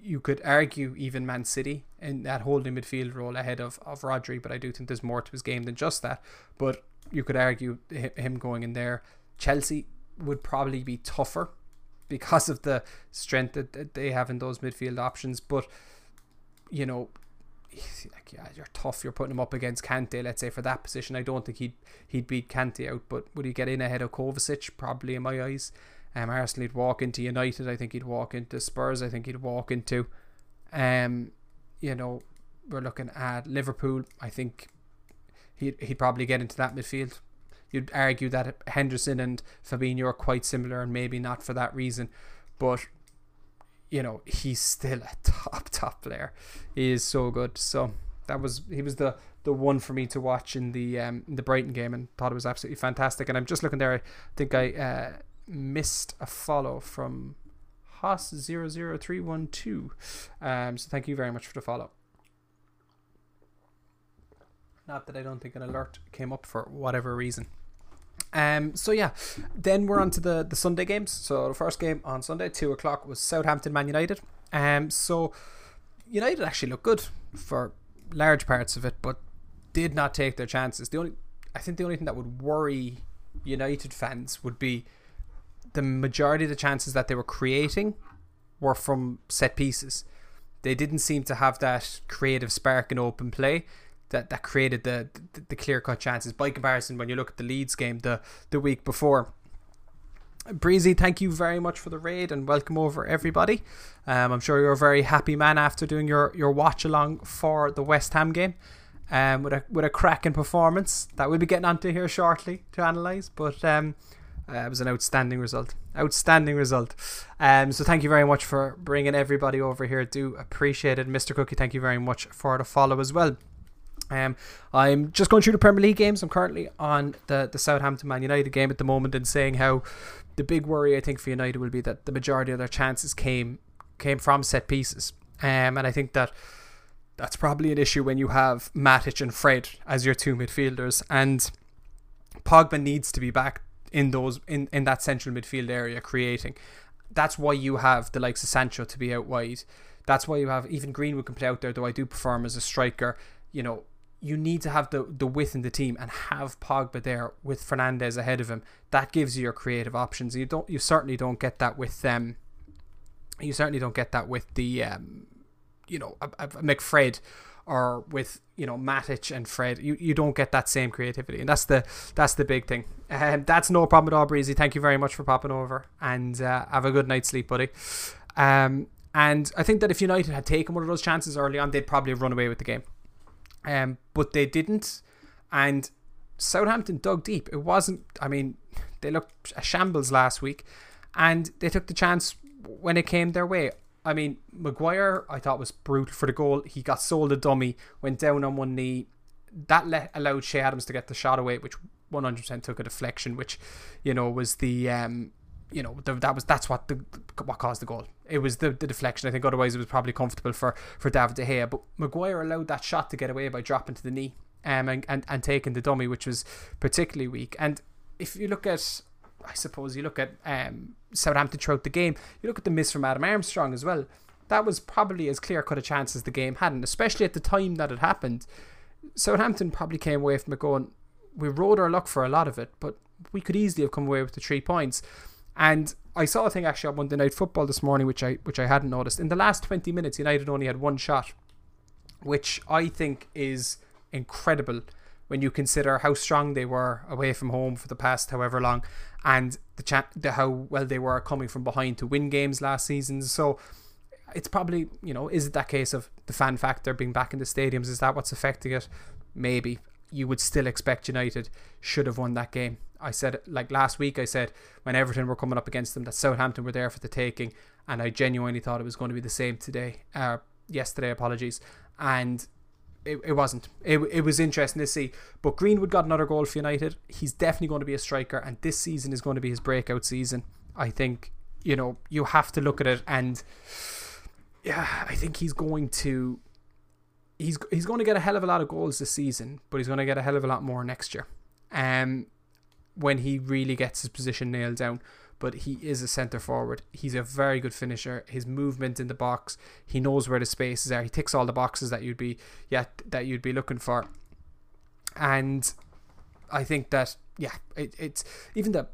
you could argue even Man City in that holding midfield role ahead of, of Rodri, but I do think there's more to his game than just that. But you could argue him going in there. Chelsea would probably be tougher [LAUGHS] because of the strength that they have in those midfield options. But you know, like yeah, you're tough. You're putting him up against Kante, let's say for that position. I don't think he'd he'd beat Kante out, but would he get in ahead of Kovacic? Probably in my eyes. Um, Arsenal he'd walk into United. I think he'd walk into Spurs. I think he'd walk into, um, you know, we're looking at Liverpool. I think he'd, he'd probably get into that midfield. You'd argue that Henderson and Fabinho are quite similar, and maybe not for that reason, but you know he's still a [LAUGHS] top top player. He is so good. So that was he was the the one for me to watch in the um the Brighton game, and thought it was absolutely fantastic. And I'm just looking there. I think I uh, missed a follow from Haas00312. Um, so thank you very much for the follow. Not that I don't think an alert came up for whatever reason. Um, so yeah, then we're on to the, the Sunday games. So the first game on Sunday, two o'clock, was Southampton Man United. Um, so United actually looked good for large parts of it, but did not take their chances. The only, I think, the only thing that would worry United fans would be the majority of the chances that they were creating were from set pieces. They didn't seem to have that creative spark in open play that, that created the, the, the clear cut chances. By comparison, when you look at the Leeds game the, the week before, Breezy, thank you very much for the raid and welcome over everybody. Um, I'm sure you're a very happy man after doing your, your watch along for the West Ham game. Um, with a with a cracking performance that we'll be getting onto here shortly to analyse. But um, uh, it was an outstanding result. Outstanding result. Um, so thank you very much for bringing everybody over here. Do appreciate it, Mr. Cookie. Thank you very much for the follow as well. Um, I'm just going through the Premier League games. I'm currently on the, the Southampton Man United game at the moment and saying how the big worry I think for United will be that the majority of their chances came came from set pieces. Um, and I think that that's probably an issue when you have Matic and Fred as your two midfielders and Pogba needs to be back in those in, in that central midfield area creating. That's why you have the likes of Sancho to be out wide. That's why you have even Greenwood can play out there, though I do perform as a striker. You know, you need to have the the width in the team and have Pogba there with Fernandes ahead of him. That gives you your creative options. You don't you certainly don't get that with them. Um, you certainly don't get that with the um, you know a, a McFred or with you know Matic and Fred. You you don't get that same creativity, and that's the that's the big thing. Um, that's no problem at all, Breezy. Thank you very much for popping over, and uh, have a good night's sleep, buddy. Um, and I think that if United had taken one of those chances early on, they'd probably run away with the game um, but they didn't. And Southampton dug deep. It wasn't, I mean, they looked a shambles last week and they took the chance when it came their way. I mean, Maguire, I thought was brutal for the goal. He got sold a dummy, went down on one knee. That let, allowed Che Adams to get the shot away, which 100% took a deflection, which, you know, was the um, you know that was that's what the what caused the goal. It was the, the deflection. I think otherwise it was probably comfortable for for David De Gea. But Maguire allowed that shot to get away by dropping to the knee, um, and, and, and taking the dummy, which was particularly weak. And if you look at, I suppose, you look at um, Southampton throughout the game, you look at the miss from Adam Armstrong as well. That was probably as clear cut a chance as the game hadn't, especially at the time that it happened. Southampton probably came away from it going, we rode our luck for a lot of it, but we could easily have come away with the three points. And I saw a thing actually on Monday Night Football this morning, which I which I hadn't noticed. In the last twenty minutes, United only had one shot, which I think is incredible when you consider how strong they were away from home for the past however long, and the, cha- the how well they were coming from behind to win games last season. So it's probably you know is it that case of the fan factor being back in the stadiums? Is that what's affecting it? Maybe you would still expect United should have won that game. I said like last week. I said when Everton were coming up against them that Southampton were there for the taking, and I genuinely thought it was going to be the same today. Uh, yesterday, apologies, and it, it wasn't. It, it was interesting to see. But Greenwood got another goal for United. He's definitely going to be a striker, and this season is going to be his breakout season. I think you know you have to look at it, and yeah, I think he's going to. He's, he's going to get a hell of a lot of goals this season, but he's going to get a hell of a lot more next year. Um, when he really gets his position nailed down. But he is a centre forward. He's a very good finisher. His movement in the box, he knows where the spaces are. He ticks all the boxes that you'd be yeah that you'd be looking for. And I think that yeah, it, it's even the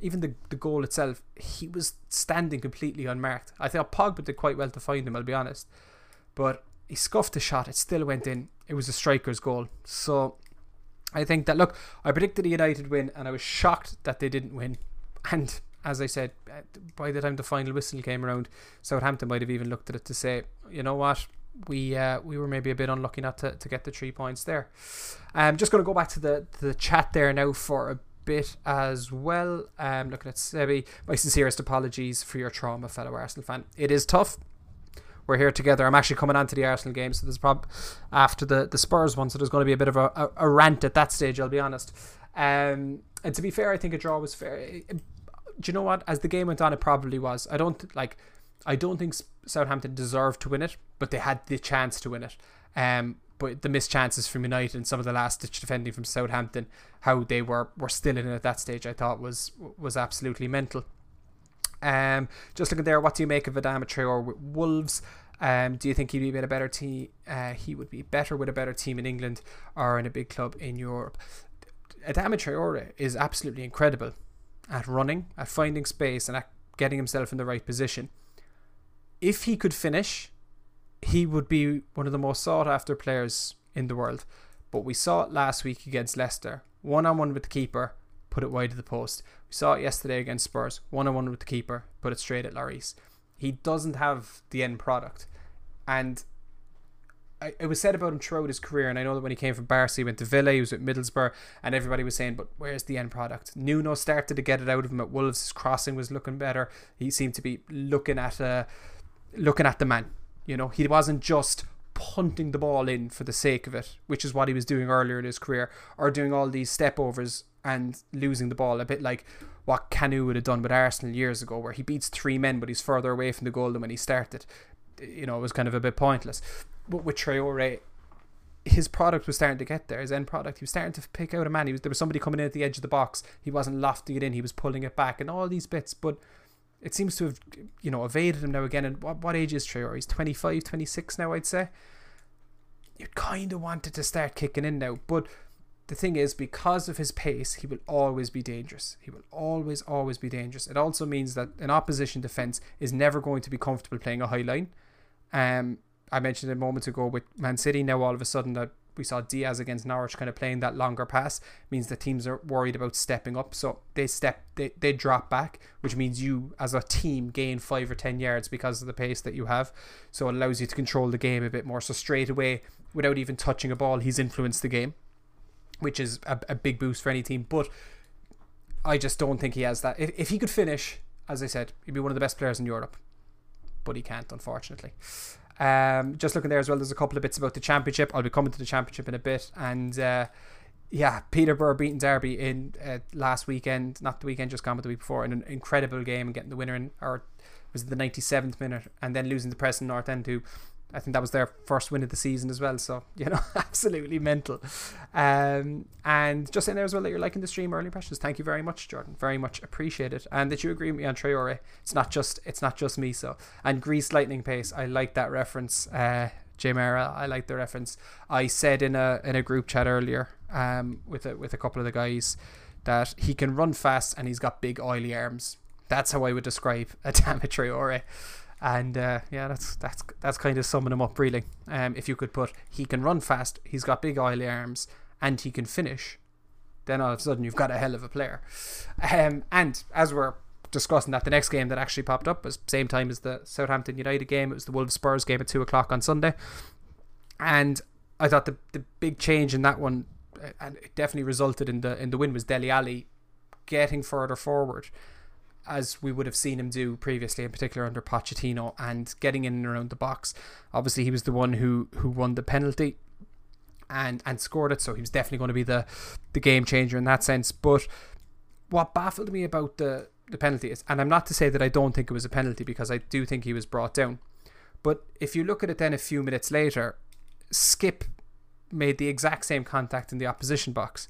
even the, the goal itself, he was standing completely unmarked. I thought Pogba did quite well to find him, I'll be honest. But he scuffed the shot, it still went in. It was a striker's goal. So I think that look, I predicted a United win, and I was shocked that they didn't win. [LAUGHS] And as I said, uh, by the time the final whistle came around, Southampton might have even looked at it to say, you know what, we uh, we were maybe a bit unlucky not to, to get the three points there. I'm um, just going to go back to the the chat there now for a bit as well. Um, looking at Sebi, my sincerest apologies for your trauma, fellow Arsenal fan. It is tough we're here together. I'm actually coming on to the Arsenal game, so there's probably after the, the Spurs one, so there's going to be a bit of a, a, a rant at that stage. I'll be honest. Um, and to be fair, I think a draw was fair. Do you know what? As the game went on, it probably was. I don't like. I don't think Southampton deserved to win it, but they had the chance to win it. Um, but the missed chances from United and some of the last ditch defending from Southampton, how they were were still in it at that stage, I thought was was absolutely mental. Um, just looking there, what do you make of Adama Traore with Wolves? Um, do you think he'd be a better team? Uh, he would be better with a better team in England or in a big club in Europe. Adama Traore is absolutely incredible at running, at finding space, and at getting himself in the right position. If he could finish, he would be one of the most sought after players in the world. But we saw it last week against Leicester, one on one with the keeper, put it wide of the post. We saw it yesterday against Spurs, one on one with the keeper, put it straight at Lloris. He doesn't have the end product. And I, it was said about him throughout his career, and I know that when he came from Barca, he went to Villa, he was at Middlesbrough, and everybody was saying, but where's the end product? Nuno started to get it out of him at Wolves. His crossing was looking better. He seemed to be looking at uh, looking at the man. You know, he wasn't just punting the ball in for the sake of it, which is what he was doing earlier in his career, or doing all these step overs and losing the ball a bit like what Kanu would have done with Arsenal years ago, where he beats three men but he's further away from the goal than when he started. You know, it was kind of a bit pointless. But with Traore, his product was starting to get there. His end product, he was starting to pick out a man. He was there was somebody coming in at the edge of the box. He wasn't lofting it in. He was pulling it back, and all these bits. But it seems to have, you know, evaded him now again. And what, what age is Traore? He's 25, 26 now, I'd say. You kind of wanted to start kicking in now, but the thing is, because of his pace, he will always be dangerous. He will always, always be dangerous. It also means that an opposition defense is never going to be comfortable playing a high line. Um, I mentioned a moment ago with Man City. Now all of a sudden that we saw Dias against Norwich kind of playing that longer pass means the teams are worried about stepping up. So they step, they, they drop back, which means you as a team gain five or ten yards because of the pace that you have. So it allows you to control the game a bit more. So straight away, without even touching a ball, he's influenced the game which is a, a big boost for any team. But I just don't think he has that. If, if he could finish, as I said, he'd be one of the best players in Europe. But he can't, unfortunately. Um, just looking there as well, there's a couple of bits about the championship. I'll be coming to the championship in a bit. And uh, yeah, Peterborough beating Derby in uh, last weekend, not the weekend just gone, but the week before, in an incredible game and getting the winner in, or was it the 97th minute, and then losing the Preston North End to I think that was their first win of the season as well. So, you know, [LAUGHS] absolutely mental. Um, and just in there as well that you're liking the stream, early impressions. Thank you very much, Jordan. Very much appreciated. And that you agree with me on Traore. It's not just it's not just me. So and Grease Lightning Pace. I like that reference. Uh, J Mara, I like the reference. I said in a in a group chat earlier, um, with a with a couple of the guys, that he can run fast and he's got big oily arms. That's how I would describe Adama [LAUGHS] Traore. And uh, yeah, that's that's that's kind of summing him up really. Um, if you could put he can run fast, he's got big oily arms, and he can finish, then all of a sudden you've got a hell of a player. Um, and as we're discussing that, the next game that actually popped up was same time as the Southampton United game. It was the Wolves Spurs game at two o'clock on Sunday, and I thought the the big change in that one, uh, and it definitely resulted in the in the win was Dele Alli getting further forward as we would have seen him do previously, in particular under Pochettino, and getting in and around the box. Obviously, he was the one who who won the penalty and and scored it, so he was definitely going to be the the game changer in that sense. But what baffled me about the the penalty is, and I'm not to say that I don't think it was a penalty because I do think he was brought down. But if you look at it then a few minutes later, Skipp made the exact same contact in the opposition box,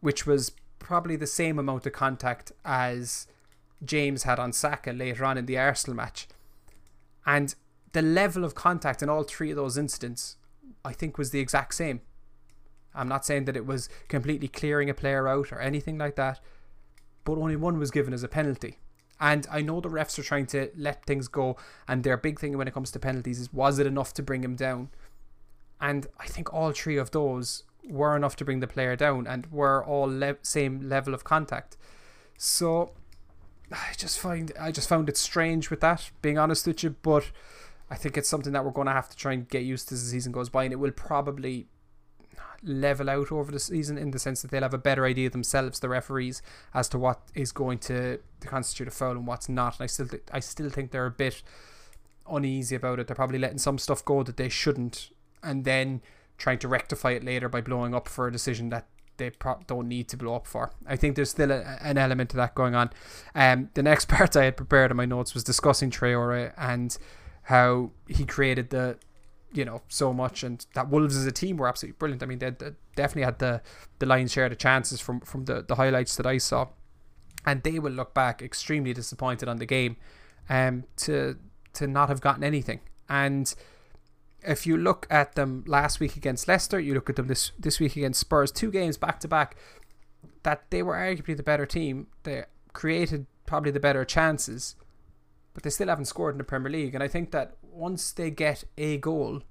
which was probably the same amount of contact as James had on Saka later on in the Arsenal match. And the level of contact in all three of those incidents, I think, was the exact same. I'm not saying that it was completely clearing a player out or anything like that, but only one was given as a penalty. And I know the refs are trying to let things go, and their big thing when it comes to penalties is was it enough to bring him down? And I think all three of those were enough to bring the player down and were all le- same level of contact. So I just find I just found it strange with that, being honest with you. But I think it's something that we're going to have to try and get used to as the season goes by, and it will probably level out over the season in the sense that they'll have a better idea themselves, the referees, as to what is going to, to constitute a foul and what's not. And I still th- I still think they're a bit uneasy about it. They're probably letting some stuff go that they shouldn't, and then trying to rectify it later by blowing up for a decision that they pro- don't need to blow up for. I think there's still a, an element of that going on. Um, the next [LAUGHS] part I had prepared in my notes was discussing Traore and how he created the, you know, so much, and that Wolves as a team were absolutely brilliant. I mean, they, they definitely had the the lion's share of the chances from from the the highlights that I saw, and they will look back extremely disappointed on the game, um, to to not have gotten anything and if you look at them last week against Leicester, you look at them this this week against Spurs, two games back to back, that they were arguably the better team. They created probably the better chances, but they still haven't scored in the Premier League. And I think that once they get a goal,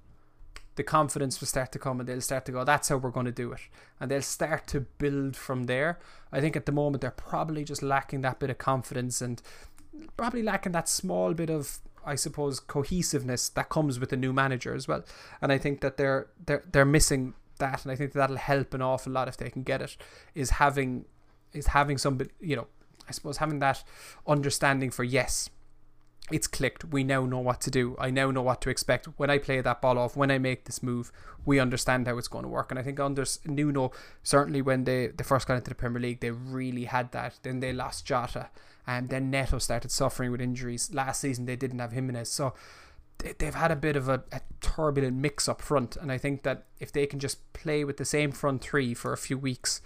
the confidence will start to come and they'll start to go, that's how we're going to do it. And they'll start to build from there. I think at the moment they're probably just lacking that bit of confidence and probably lacking that small bit of I suppose cohesiveness that comes with a new manager as well. And I think that they're they're they're missing that, and I think that that'll help an awful lot if they can get it. Is having is having some you know I suppose having that understanding for yes. It's clicked. We now know what to do. I now know what to expect when I play that ball off. When I make this move, we understand how it's going to work. And I think under Nuno, certainly when they, they first got into the Premier League, they really had that. Then they lost Jota, and then Neto started suffering with injuries. Last season they didn't have Jimenez, so they've had a bit of a, a, turbulent mix up front. And I think that if they can just play with the same front three for a few weeks,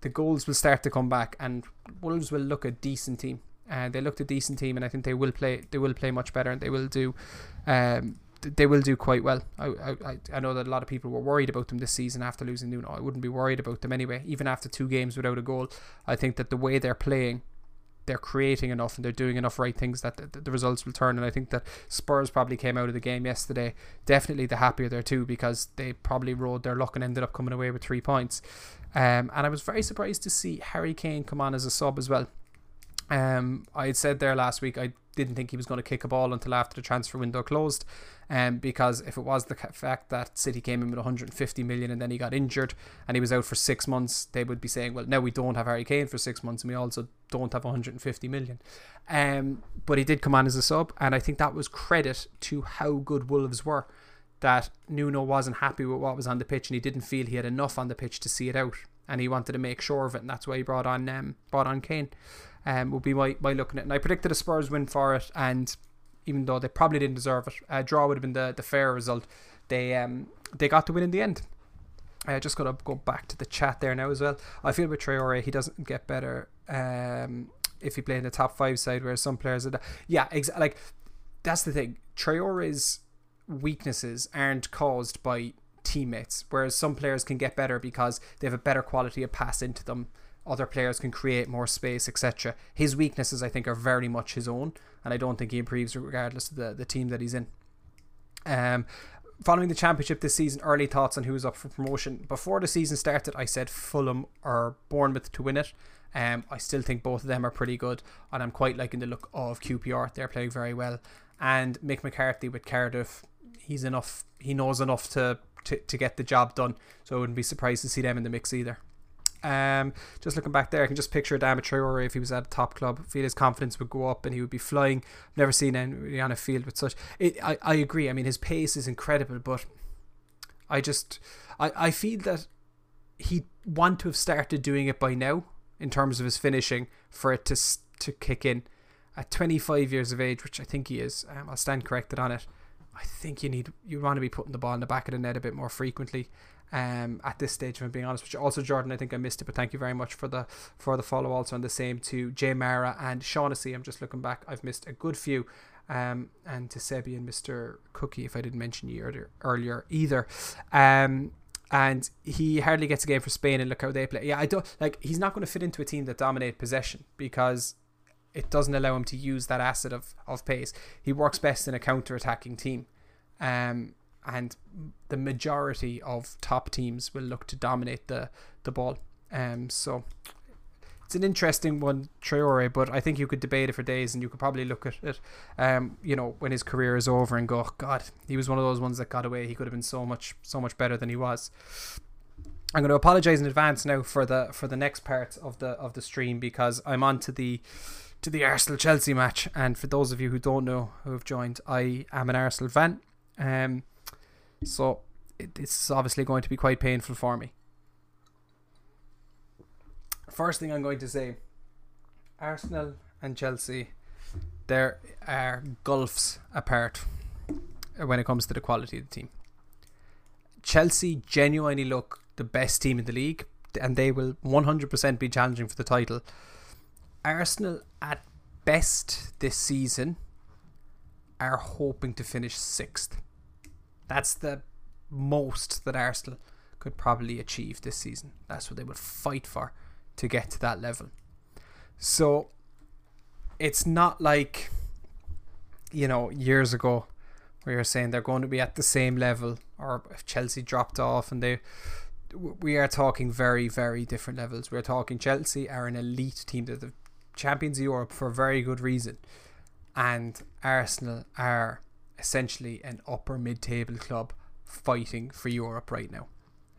the goals will start to come back, and Wolves will look a decent team. Uh, they looked a decent team, and I think they will play. They will play much better, and they will do. Um, they will do quite well. I, I I know that a lot of people were worried about them this season after losing Nuno. I wouldn't be worried about them anyway, even after two games without a goal. I think that the way they're playing they're creating enough and they're doing enough right things that the, the, results will turn. And I think that Spurs probably came out of the game yesterday definitely the happier there too because they probably rode their luck and ended up coming away with three points. Um, and I was very surprised to see Harry Kane come on as a sub as well. Um, I had said there last week I didn't think he was going to kick a ball until after the transfer window closed, um, because if it was the fact that City came in with 150 million and then he got injured and he was out for six months, they would be saying, well, now we don't have Harry Kane for six months and we also don't have 150 million. Um, but he did come on as a sub, and I think that was credit to how good Wolves were. That Nuno wasn't happy with what was on the pitch and he didn't feel he had enough on the pitch to see it out, and he wanted to make sure of it, and that's why he brought on um, brought on Kane um, will be my, my looking at. it. And I predicted a Spurs win for it, and even though they probably didn't deserve it. A draw would have been the, the fair result. They um they got the win in the end. I just gotta go back to the chat there now as well. I feel with Traore, he doesn't get better um, if he played in the top five side, whereas some players, are, yeah, exa- like that's the thing. Traore's weaknesses aren't caused by teammates, whereas some players can get better because they have a better quality of pass into them. Other players can create more space, etc. His weaknesses, I think, are very much his own, and I don't think he improves regardless of the, the team that he's in. Um, following the championship this season, early thoughts on who's up for promotion. Before the season started, I said Fulham or Bournemouth to win it. Um, I still think both of them are pretty good, and I'm quite liking the look of QPR. They're playing very well, and Mick McCarthy with Cardiff, he's enough. He knows enough to to, to get the job done. So I wouldn't be surprised to see them in the mix either. Um, just looking back there, I can just picture Adama Traore if he was at a top club. I feel his confidence would go up and he would be flying. never seen anybody on a field with such. It, I, I agree. I mean, his pace is incredible, but I just I, I feel that he'd want to have started doing it by now in terms of his finishing for it to to kick in. At 25 years of age, which I think he is, um, I'll stand corrected on it. I think you need you want to be putting the ball in the back of the net a bit more frequently um, at this stage, if I'm being honest. Which also, Jordan, I think I missed it, but thank you very much for the for the follow. Also, on the same to Jay Mara and Shaughnessy. I'm just looking back. I've missed a good few. Um, and to Sebi and Mr. Cookie, if I didn't mention you earlier, earlier either. Um, and he hardly gets a game for Spain, and look how they play. Yeah, I don't like. He's not going to fit into a team that dominate possession because it doesn't allow him to use that asset of, of pace. He works best in a counter attacking team. Um, and the majority of top teams will look to dominate the the ball. Um, so it's an interesting one, Traore, but I think you could debate it for days, and you could probably look at it, um, you know, when his career is over and go, oh, God, he was one of those ones that got away. He could have been so much, so much better than he was. I'm going to apologize in advance now for the for the next part of the of the stream because I'm on to the to the Arsenal Chelsea match, and for those of you who don't know who have joined, I am an Arsenal fan. Um, so this is obviously going to be quite painful for me. First thing I'm going to say Arsenal and Chelsea, there are gulfs apart when it comes to the quality of the team. Chelsea genuinely look the best team in the league and they will 100% be challenging for the title. Arsenal, at best this season, are hoping to finish sixth. That's the most that Arsenal could probably achieve this season. That's what they would fight for to get to that level. So it's not like, you know, years ago where you're saying they're going to be at the same level or if Chelsea dropped off and they. We are talking very, very different levels. We're talking Chelsea are an elite team. They're the champions of Europe for a very good reason. And Arsenal are essentially an upper mid table club fighting for Europe right now.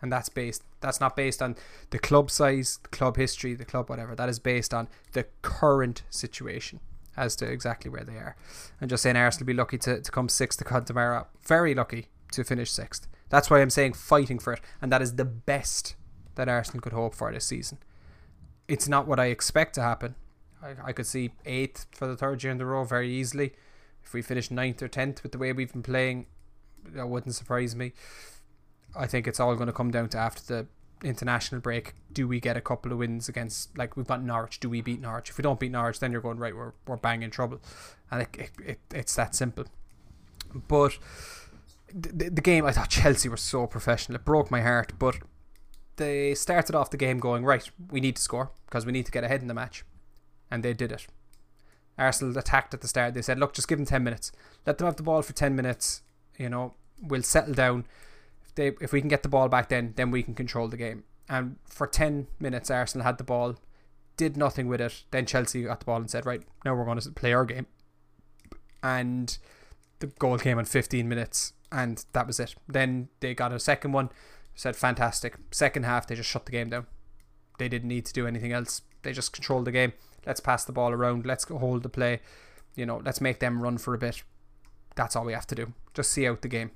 And that's based that's not based on the club size, the club history, the club whatever. That is based on the current situation as to exactly where they are. And just saying Arsenal will be lucky to, to come sixth to Contamara. Very lucky to finish sixth. That's why I'm saying fighting for it. And that is the best that Arsenal could hope for this season. It's not what I expect to happen. I, I could see eighth for the third year in a row very easily. If we finish ninth or tenth with the way we've been playing, that wouldn't surprise me. I think it's all going to come down to after the international break. Do we get a couple of wins against like we've got Norwich? Do we beat Norwich? If we don't beat Norwich, then you're going right. We're we're banging trouble, and it, it, it it's that simple. But the, the game, I thought Chelsea were so professional. It broke my heart, but they started off the game going right. We need to score because we need to get ahead in the match, and they did it. Arsenal attacked at the start. They said, look, just give them 10 minutes. Let them have the ball for 10 minutes. You know, we'll settle down. If, they, if we can get the ball back then, then we can control the game. And for 10 minutes, Arsenal had the ball, did nothing with it. Then Chelsea got the ball and said, right, now we're going to play our game. And the goal came in 15 minutes, and that was it. Then they got a second one, said, fantastic. Second half, they just shut the game down. They didn't need to do anything else. They just controlled the game. Let's pass the ball around. Let's hold the play. You know, let's make them run for a bit. That's all we have to do. Just see out the game.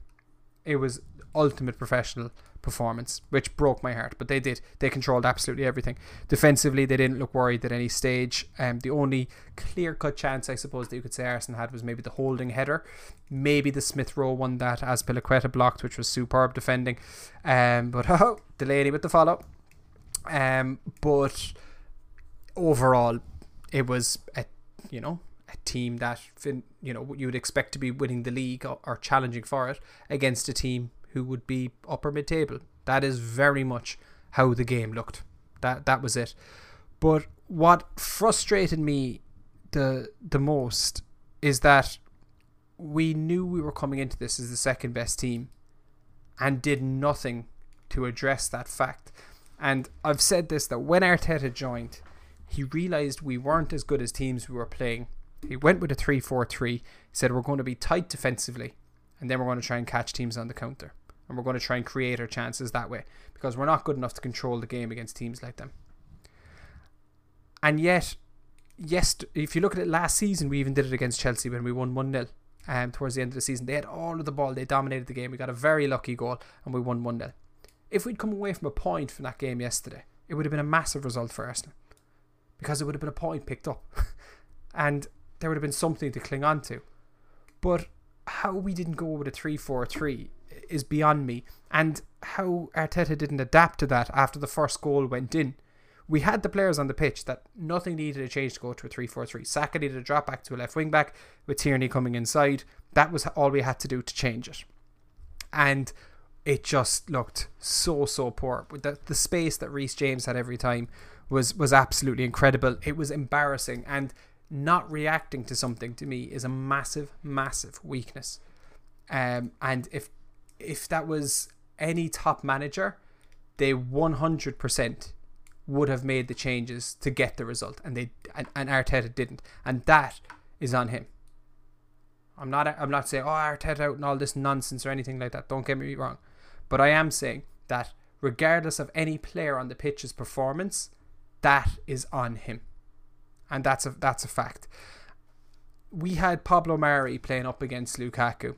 It was ultimate professional performance, which broke my heart. But they did. They controlled absolutely everything. Defensively, they didn't look worried at any stage. Um, the only clear cut chance, I suppose, that you could say Arsenal had was maybe the holding header. Maybe the Smith Rowe one that Azpilicueta blocked, which was superb defending. Um, but [LAUGHS] oh, Delaney with the follow. Um, but overall, it was a you know a team that you know you would expect to be winning the league or, or challenging for it against a team who would be upper mid table. That is very much how the game looked. That that was it. But what frustrated me the the most is that we knew we were coming into this as the second best team and did nothing to address that fact. And I've said this that when Arteta joined, he realized we weren't as good as teams we were playing. He went with a 3 4 3. He said, We're going to be tight defensively, and then we're going to try and catch teams on the counter and we're going to try and create our chances that way because we're not good enough to control the game against teams like them. And yet, yes, if you look at it last season, we even did it against Chelsea when we won 1 0 um, towards the end of the season. They had all of the ball, they dominated the game. We got a very lucky goal and we won 1 0. If we'd come away from a point from that game yesterday, it would have been a massive result for Arsenal because it would have been a point picked up [LAUGHS] and there would have been something to cling on to. But how we didn't go with a 3 4 3 is beyond me. And how Arteta didn't adapt to that after the first goal went in. We had the players on the pitch that nothing needed to change to go to a 3 4 3. Saka needed to drop back to a left wing back with Tierney coming inside. That was all we had to do to change it. And it just looked so, so poor. With the, the space that Reece James had every time was, was absolutely incredible. It was embarrassing. And not reacting to something to me is a massive, massive weakness. Um, and if if that was any top manager, they 100% would have made the changes to get the result, and they and, and Arteta didn't, and that is on him. I'm not I'm not saying oh Arteta out and all this nonsense or anything like that. Don't get me wrong, but I am saying that regardless of any player on the pitch's performance, that is on him, and that's a that's a fact. We had Pablo Mari playing up against Lukaku,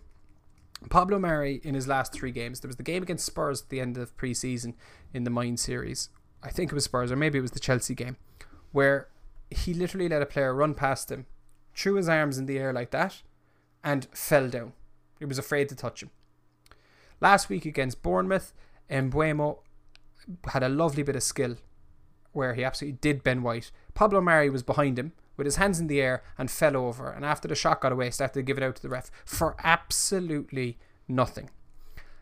Pablo Mari in his last three games, there was the game against Spurs at the end of pre-season in the Mind Series. I think it was Spurs, or maybe it was the Chelsea game, where he literally let a player run past him, threw his arms in the air like that, and fell down. He was afraid to touch him. Last week against Bournemouth, Mbeumo had a lovely bit of skill where he absolutely did Ben White. Pablo Mari was behind him, with his hands in the air and fell over. And after the shot got away, started to give it out to the ref for absolutely nothing.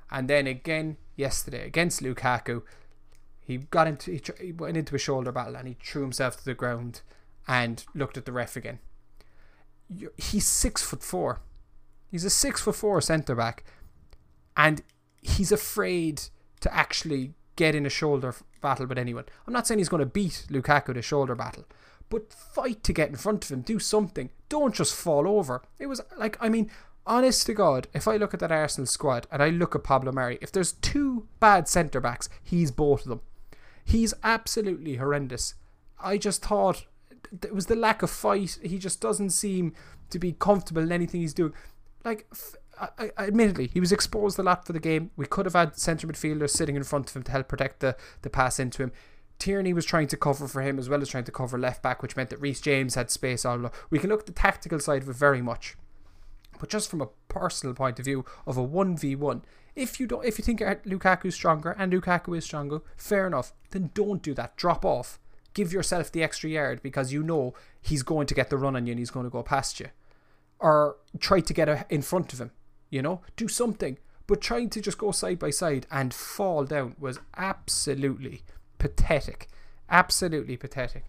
And then again yesterday against Lukaku, he got into he, he went into a shoulder battle and he threw himself to the ground and looked at the ref again. He's six foot four. He's a six foot four centre back, and he's afraid to actually get in a shoulder battle with anyone. I'm not saying he's going to beat Lukaku to shoulder battle, but fight to get in front of him. Do something. Don't just fall over. It was like, I mean, honest to God, if I look at that Arsenal squad and I look at Pablo Mari, if there's two bad centre backs, he's both of them. He's absolutely horrendous. I just thought it was the lack of fight. He just doesn't seem to be comfortable in anything he's doing. Like, I, I, admittedly, he was exposed a lot for the game. We could have had centre midfielders sitting in front of him to help protect the, the pass into him. Tierney was trying to cover for him as well as trying to cover left back, which meant that Reece James had space all along. We can look at the tactical side of it very much. But just from a personal point of view of a 1v1, if you don't if you think Lukaku's stronger and Lukaku is stronger, fair enough, then don't do that. Drop off. Give yourself the extra yard because you know he's going to get the run on you and he's going to go past you. Or try to get in front of him, you know? Do something. But trying to just go side by side and fall down was absolutely pathetic, absolutely pathetic,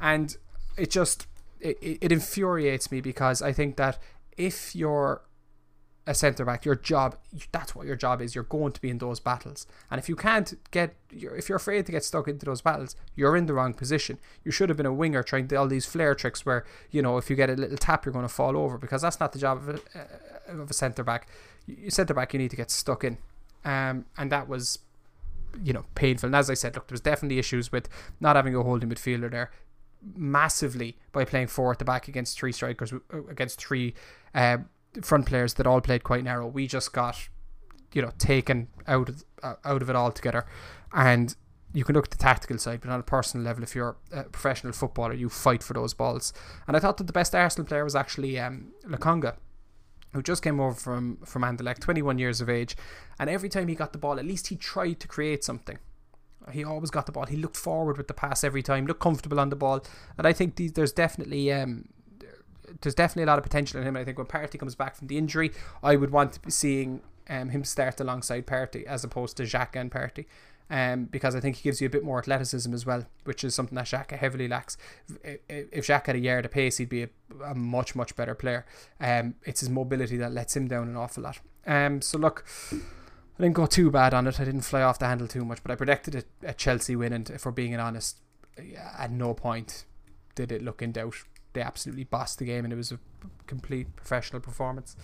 and it just it, it infuriates me because I think that if you're a centre back, your job that's what your job is. You're going to be in those battles, and if you can't get, if you're afraid to get stuck into those battles, you're in the wrong position. You should have been a winger trying to all these flare tricks where you know if you get a little tap, you're going to fall over because that's not the job of a, of a centre back. Centre back, you need to get stuck in, um, and that was you know, painful. And as I said, look, there was definitely issues with not having a holding midfielder there massively by playing four at the back against three strikers, uh, against three uh, front players that all played quite narrow. We just got, you know taken out of uh, out of it altogether, and you can look at the tactical side, but on a personal level, if you're a professional footballer, you fight for those balls. And I thought that the best Arsenal player was actually um, Lokonga, who just came over from from Anderlecht, 21 years of age, and every time he got the ball, at least he tried to create something. He always got the ball. He looked forward with the pass every time, looked comfortable on the ball, and I think there's definitely um, there's definitely a lot of potential in him. I think when Partey comes back from the injury, I would want to be seeing um, him start alongside Partey as opposed to Xhaka and Partey. Um, because I think he gives you a bit more athleticism as well, which is something that Xhaka heavily lacks. If, if Xhaka had a yard of pace, he'd be a, a much, much better player. Um, it's his mobility that lets him down an awful lot. Um, so look, I didn't go too bad on it. I didn't fly off the handle too much, but I predicted a, a Chelsea win, and if we're being honest, at no point did it look in doubt they absolutely bossed the game and it was a complete professional performance.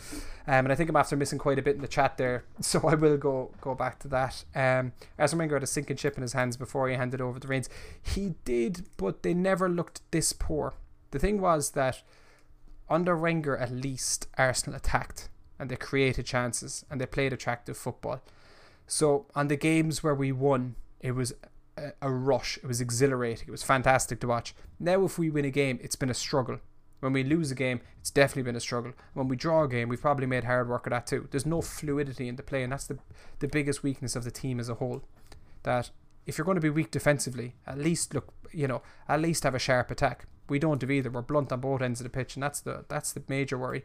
Um, and I think I'm after missing quite a bit in the chat there, [LAUGHS] so I will go go back to that. Um, Arsene had a sinking chip in his hands before he handed over the reins. He did, but they never looked this poor. The thing was that under Wenger, at least Arsenal attacked and they created chances and they played attractive football. So on the games where we won, it was a, rush. It was exhilarating. It was fantastic to watch. Now, if we win a game, it's been a struggle. When we lose a game, it's definitely been a struggle. When we draw a game, we've probably made hard work of that too. There's no fluidity in the play, and that's the the biggest weakness of the team as a whole. That if you're going to be weak defensively, at least look, you know, at least have a sharp attack. We don't have either. We're blunt on both ends of the pitch, and that's the that's the major worry.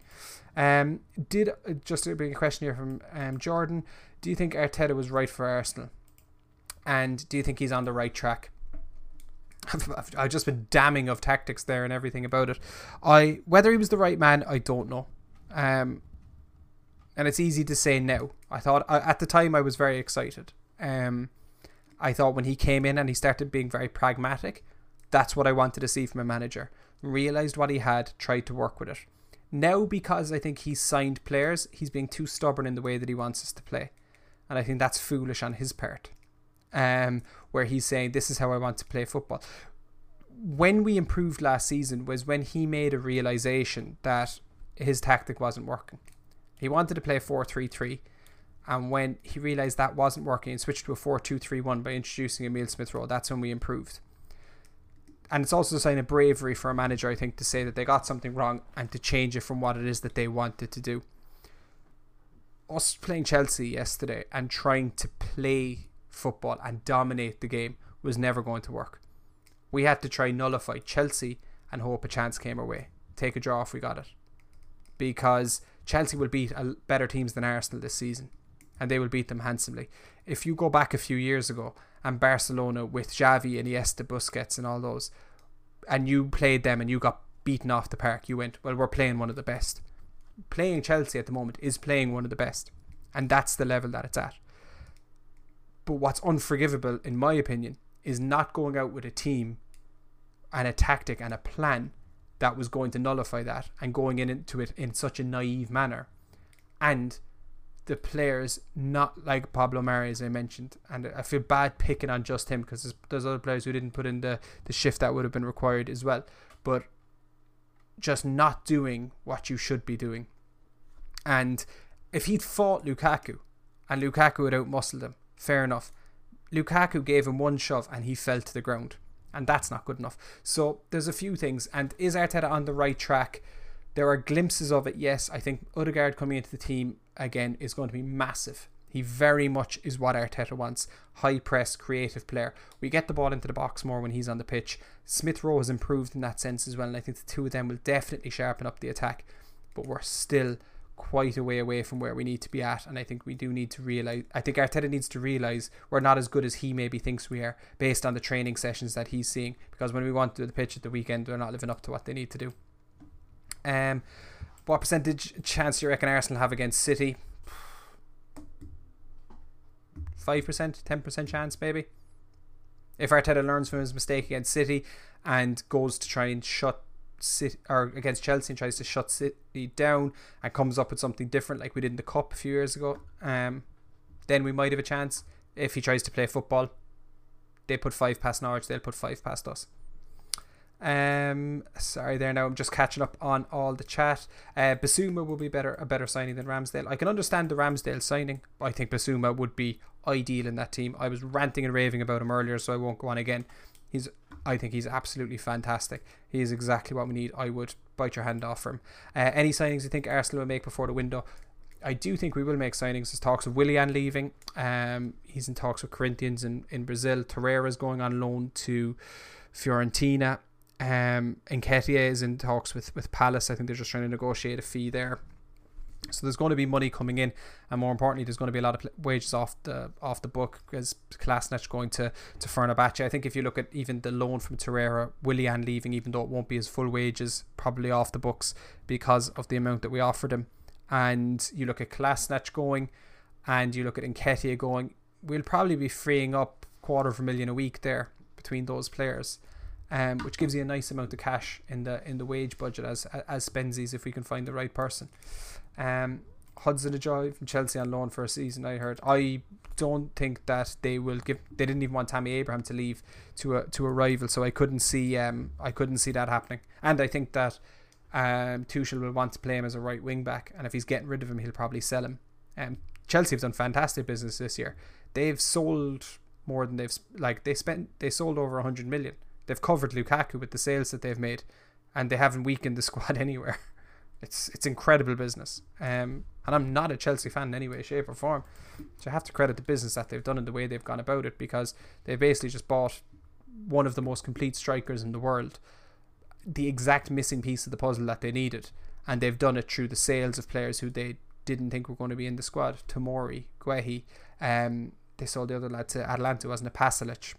Um, did just a big question here from um, Jordan? Do you think Arteta was right for Arsenal? And do you think he's on the right track? I've, [LAUGHS] I've just been damning of tactics there and everything about it. I whether he was the right man, I don't know. Um, and it's easy to say now. I thought at the time I was very excited. Um, I thought when he came in and he started being very pragmatic, that's what I wanted to see from a manager. Realized what he had, tried to work with it. Now, because I think he's signed players, he's being too stubborn in the way that he wants us to play, and I think that's foolish on his part um, where he's saying, This is how I want to play football. When we improved last season was when he made a realization that his tactic wasn't working. He wanted to play 4 3 3. And when he realized that wasn't working and switched to a 4 2 3 1 by introducing Emil Smith Rowe, that's when we improved. And it's also a sign of bravery for a manager, I think, to say that they got something wrong and to change it from what it is that they wanted to do. Us playing Chelsea yesterday and trying to play football and dominate the game was never going to work. We had to try nullify Chelsea and hope a chance came our way. Take a draw if we got it. Because Chelsea will beat better teams than Arsenal this season and they will beat them handsomely. If you go back a few years ago and Barcelona with Xavi, and Iniesta, Busquets and all those and you played them and you got beaten off the park, you went, well, we're playing one of the best. Playing Chelsea at the moment is playing one of the best. And that's the level that it's at. But what's unforgivable, in my opinion, is not going out with a team and a tactic and a plan that was going to nullify that and going into it in such a naive manner. And the players not like Pablo Mari, as I mentioned. And I feel bad picking on just him because there's, there's other players who didn't put in the, the shift that would have been required as well. But just not doing what you should be doing. And if he'd fought Lukaku and Lukaku had outmuscled him, fair enough. Lukaku gave him one shove and he fell to the ground. And that's not good enough. So there's a few things. And is Arteta on the right track? There are glimpses of it, yes. I think Odegaard coming into the team again is going to be massive. He very much is what Arteta wants. High press, creative player. We get the ball into the box more when he's on the pitch. Smith Rowe has improved in that sense as well, and I think the two of them will definitely sharpen up the attack. But we're still quite a way away from where we need to be at. And I think we do need to realize, I think Arteta needs to realize we're not as good as he maybe thinks we are based on the training sessions that he's seeing. Because when we want to the pitch at the weekend, they're not living up to what they need to do. Um, what percentage chance do you reckon Arsenal have against City? 5%, 10% chance maybe. If Arteta learns from his mistake against City and goes to try and shut City or against Chelsea and tries to shut City down and comes up with something different like we did in the cup a few years ago, um, then we might have a chance. If he tries to play football, they put five past Norwich, they'll put five past us. Um, sorry, there now. I'm just catching up on all the chat. Uh, Bissouma will be better a better signing than Ramsdale. I can understand the Ramsdale signing. I think Bissouma would be ideal in that team. I was ranting and raving about him earlier, so I won't go on again. He's, I think he's absolutely fantastic. He is exactly what we need. I would bite your hand off for him. Uh, any signings you think Arsenal will make before the window? I do think we will make signings. There's talks of Willian leaving. Um, he's in talks with Corinthians in, in Brazil. is going on loan to Fiorentina. Um, Nketiah is in talks with, with Palace. I think they're just trying to negotiate a fee there. So there's going to be money coming in, and more importantly, there's going to be a lot of wages off the off the book because Kolasinac going to to Fenerbahce. I think if you look at even the loan from Torreira, Willian leaving, even though it won't be his full wages, probably off the books because of the amount that we offered him. And you look at Kolasinac going, and you look at Nketiah going, we'll probably be freeing up quarter of a million a week there between those players um, which gives you a nice amount of cash in the in the wage budget as as Spenzies if we can find the right person. Um, Hudson-Odoi from Chelsea on loan for a season. I heard. I don't think that they will give. They didn't even want Tammy Abraham to leave to a to a rival, so I couldn't see. Um, I couldn't see that happening. And I think that um, Tuchel will want to play him as a right wing back, and if he's getting rid of him, he'll probably sell him. Um, Chelsea have done fantastic business this year. They've sold more than they've like they spent. They sold over hundred million they've covered Lukaku with the sales that they've made, and they haven't weakened the [LAUGHS] squad anywhere. It's it's incredible business. Um, and I'm not a Chelsea fan in any way, shape, or form. So I have to credit the business that they've done and the way they've gone about it because they basically just bought one of the most complete strikers in the world, the exact missing piece of the puzzle that they needed, and they've done it through the sales of players who they didn't think were going to be in the squad. Tomori, Guehi, um, they sold the other lad to Atalanta, wasn't it? Pasalic.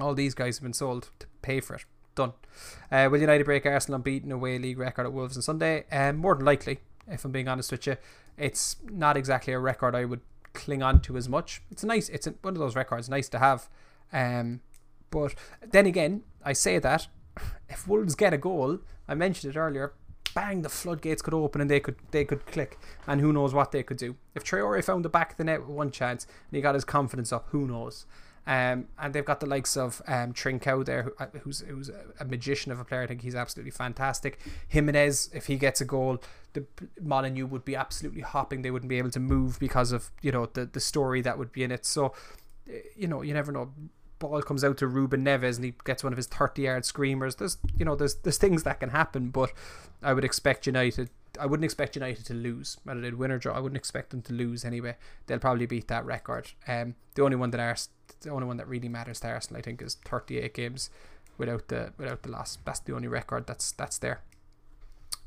All these guys have been sold to pay for it. Done. Uh, will United break Arsenal unbeaten away league record at Wolves on Sunday? Um, more than likely, if I'm being honest with you. It's not exactly a record I would cling on to as much. It's a nice, it's a, one of those records nice to have. Um, but then again, I say that [LAUGHS] if Wolves get a goal, I mentioned it earlier, bang, the floodgates could open and they could they could click, and who knows what they could do. If Traore found the back of the net with one chance and he got his confidence up, who knows? Um, and they've got the likes of um, Trincao there, who, uh, who's who's a magician of a player. I think he's absolutely fantastic. Jimenez, if he gets a goal, the Molineux would be absolutely hopping. They wouldn't be able to move because of you know the the story that would be in it. So, eh, you know, you never know. Ball comes out to Ruben Neves and he gets one of his thirty yard screamers. There's you know there's there's things that can happen, but I would expect United I wouldn't expect United to lose. Whether they'd win or draw, I wouldn't expect them to lose anyway. They'll probably beat that record. Um, the only one that Ars- the only one that really matters to Arsenal, I think, is 38 games without the without the loss. That's the only record that's that's there.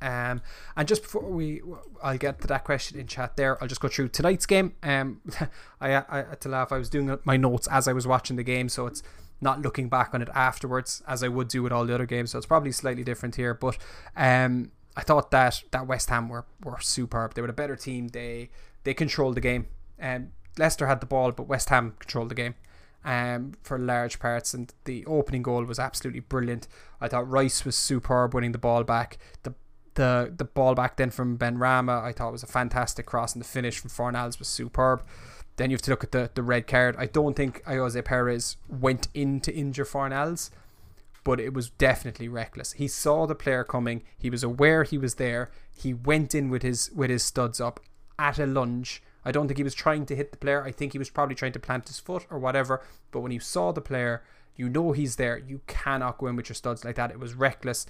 Um, and just before we, I'll get to that question in chat there. I'll just go through tonight's game. Um, [LAUGHS] I, I, had to laugh. I was doing my notes as I was watching the game, so it's not looking back on it afterwards as I would do with all the other games. So it's probably slightly different here. But um, I thought that that West Ham were, were superb. They were a better team. They they controlled the game. Um, Leicester had the ball, but West Ham controlled the game um, for large parts. And the opening goal was absolutely brilliant. I thought Rice was superb winning the ball back. The the the ball back then from Benrahma, I thought was a fantastic cross, and the finish from Fornals was superb. Then you have to look at the, the red card. I don't think Ayoze Perez went in to injure Fornals but it was definitely reckless. He saw the player coming. He was aware he was there. He went in with his with his studs up at a lunge. I don't think he was trying to hit the player. I think he was probably trying to plant his foot or whatever. But when you saw the player, you know he's there. You cannot go in with your studs like that. It was reckless,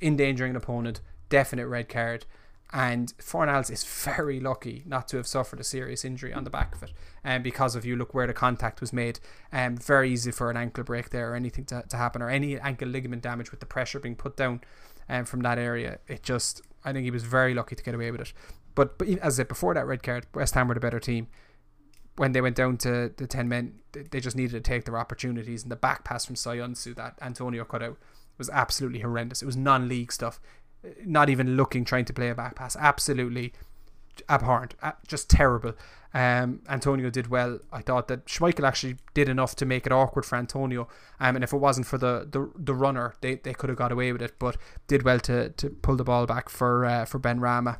endangering an opponent. Definite red card. And Fornals is very lucky not to have suffered a serious injury on the back of it. And um, because of you look where the contact was made. Um, very easy for an ankle break there or anything to, to happen or any ankle ligament damage with the pressure being put down um, from that area. It just I think he was very lucky to get away with it. But but as I said before that red card, West Ham were the better team. When they went down to the ten men, they just needed to take their opportunities. And the back pass from Söyüncü that Antonio cut out was absolutely horrendous. It was non-league stuff not even looking, trying to play a back pass. Absolutely abhorrent, just terrible. Um, Antonio did well. I thought that Schmeichel actually did enough to make it awkward for Antonio. Um, and if it wasn't for the, the, the runner, they, they could have got away with it. But did well to, to pull the ball back for uh, for Benrahma.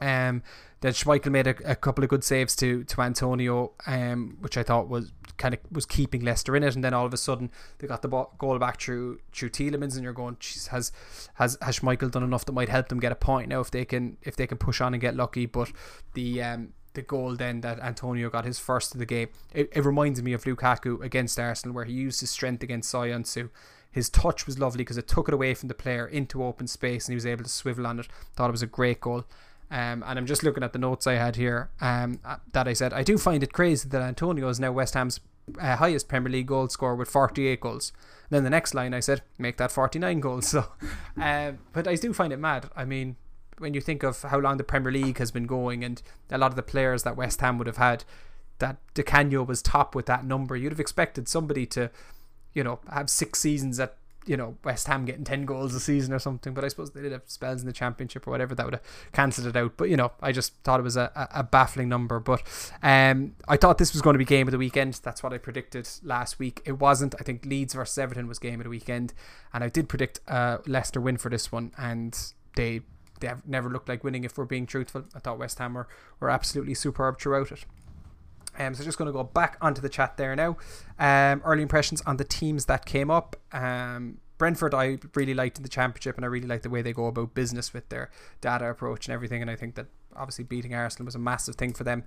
Um, then Schmeichel made a, a, couple of good saves to to Antonio, um, which I thought was kind of was keeping Leicester in it, and then all of a sudden they got the ball, goal back through through Tielemans, and you're going, has has has Schmeichel done enough that might help them get a point now if they can if they can push on and get lucky, but the um the goal then that Antonio got his first of the game, it, it reminds me of Lukaku against Arsenal where he used his strength against Söyüncü. His touch was lovely because it took it away from the player into open space and he was able to swivel on it. Thought it was a great goal. Um, and I'm just looking at the notes I had here um, uh, that I said I do find it crazy that Antonio is now West Ham's uh, highest Premier League goal scorer with 48 goals. And then the next line I said make that 49 goals. [LAUGHS] So, uh, but I do find it mad. I mean, when you think of how long the Premier League has been going and a lot of the players that West Ham would have had, that Di Canio was top with that number. You'd have expected somebody to, you know, have six seasons at you know West Ham getting ten goals a season or something. But I suppose they did have spells in the Championship or whatever that would have cancelled it out. But you know, I just thought it was a, a, baffling number. But um, I thought this was going to be game of the weekend. That's what I predicted last week. It wasn't. I think Leeds versus Everton was game of the weekend, and I did predict uh, Leicester win for this one, and they they have never looked like winning. If we're being truthful, I thought West Ham were, were absolutely superb throughout it. Um, so just going to go back onto the chat there now. Um, early impressions on the teams that came up. Um, Brentford, I really liked in the championship, and I really like the way they go about business with their data approach and everything. And I think that obviously beating Arsenal was a massive thing for them,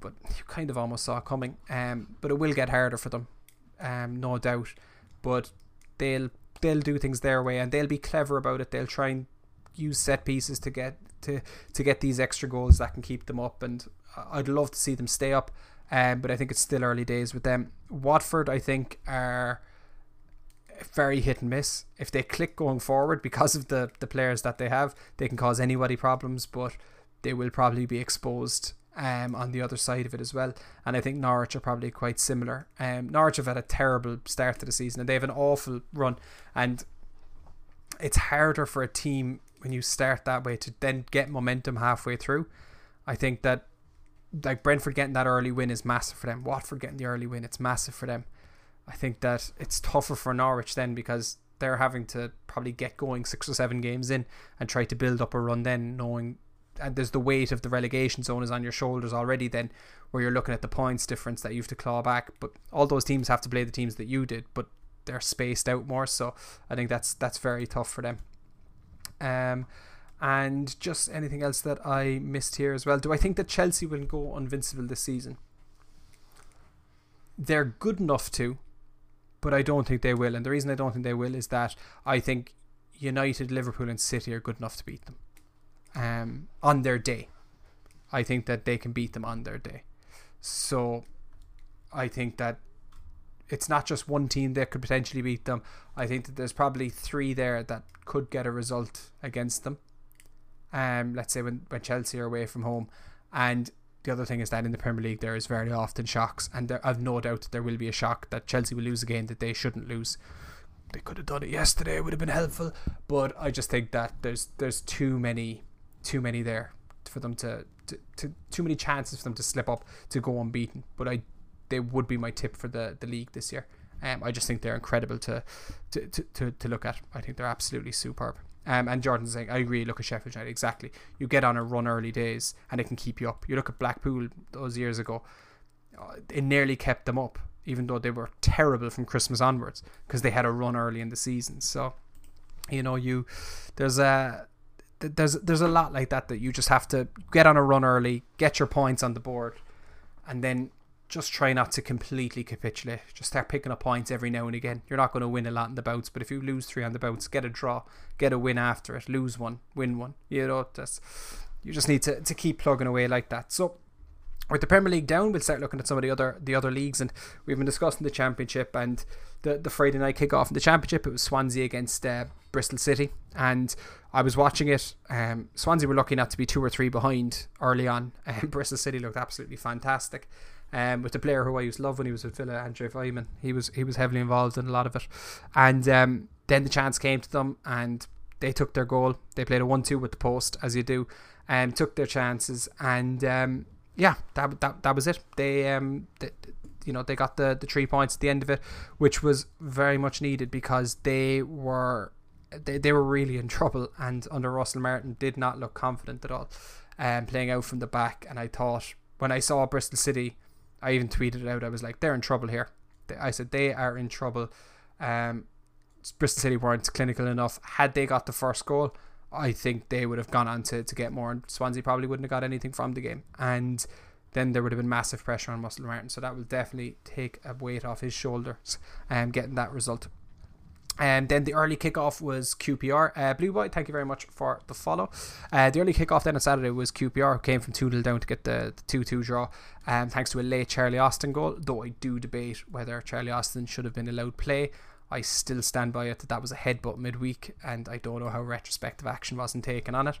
but you kind of almost saw it coming. Um, but it will get harder for them, um, no doubt. But they'll they'll do things their way, and they'll be clever about it. They'll try and use set pieces to get to to get these extra goals that can keep them up. And I'd love to see them stay up. Um, but I think it's still early days with them. Watford, I think, are very hit and miss. If they click going forward [LAUGHS] because of the the players that they have, they can cause anybody problems. But they will probably be exposed um, on the other side of it as well. And I think Norwich are probably quite similar. Um, Norwich have had a terrible start to the season and they have an awful run. And it's harder for a team when you start that way to then get momentum halfway through. I think that like Brentford getting that early win is massive for them. Watford getting the early win, it's massive for them. I think that it's tougher for Norwich then because they're having to probably get going six or seven games in and try to build up a run then knowing and there's the weight of the relegation zone is on your shoulders already then where you're looking at the points difference that you have to claw back but all those teams have to play the teams that you did but they're spaced out more so I think that's that's very tough for them um, and just anything else that I missed here as well. Do I think that Chelsea will go invincible this season? They're good enough to, but I don't think they will. And the reason I don't think they will is that I think United, Liverpool, and City are good enough to beat them um, on their day. I think that they can beat them on their day. So I think that it's not just one team that could potentially beat them. I think that there's probably three there that could get a result against them. Um, let's say when, when Chelsea are away from home, and the other thing is that in the Premier League there is very often shocks, and there, I've no doubt that there will be a shock that Chelsea will lose a game that they shouldn't lose. They could have done it yesterday; it would have been helpful, but I just think that there's there's too many too many there for them to, to, to too many chances for them to slip up to go unbeaten. But I they would be my tip for the, the league this year. Um, I just think they're incredible to, to, to, to, to look at. I think they're absolutely superb. Um, and Jordan's saying, I agree, look at Sheffield United, exactly. You get on a run early days and it can keep you up. You look at Blackpool those years ago, uh, it nearly kept them up, even though they were terrible from Christmas onwards because they had a run early in the season. So, you know, you there's a there's there's a lot like that that you just have to get on a run early, get your points on the board, and then just try not to completely capitulate. Just start picking up points every now and again. You're not going to win a lot in the bouts, but if you lose three on the bouts, get a draw, get a win after it, lose one, win one. You know, that's you just need to, to keep plugging away like that. So with the Premier League down, we'll start looking at some of the other the other leagues, and we've been discussing the Championship and the the Friday night kick off in the Championship. It was Swansea against uh, Bristol City, and I was watching it. Um, Swansea were lucky not to be two or three behind early on, and [LAUGHS] Bristol City looked absolutely fantastic um, with the player who I used to love when he was with Villa, Andre Weimann. He was he was heavily involved in a lot of it, and um, then the chance came to them, and they took their goal. They played a one-two with the post, as you do, and took their chances, and um, yeah, that, that that was it. They um, they, you know, they got the the three points at the end of it, which was very much needed because they were they, they were really in trouble, and under Russell Martin did not look confident at all. um, playing out from the back. And I thought when I saw Bristol City, I even tweeted it out. I was like, they're in trouble here. I said they are in trouble. Um, Bristol City weren't clinical enough. Had they got the first goal, I think they would have gone on to, to get more, and Swansea probably wouldn't have got anything from the game. And then there would have been massive pressure on Russell Martin. So that will definitely take a weight off his shoulders and um, getting that result. And then the early kickoff was QPR. Uh, Blue Boy, thank you very much for the follow. Uh, the early kickoff then on Saturday was QPR, who came from 2 0 down to get the 2 2 draw, um, thanks to a late Charlie Austin goal. Though I do debate whether Charlie Austin should have been allowed play. I still stand by it that that was a headbutt midweek, and I don't know how retrospective action wasn't taken on it.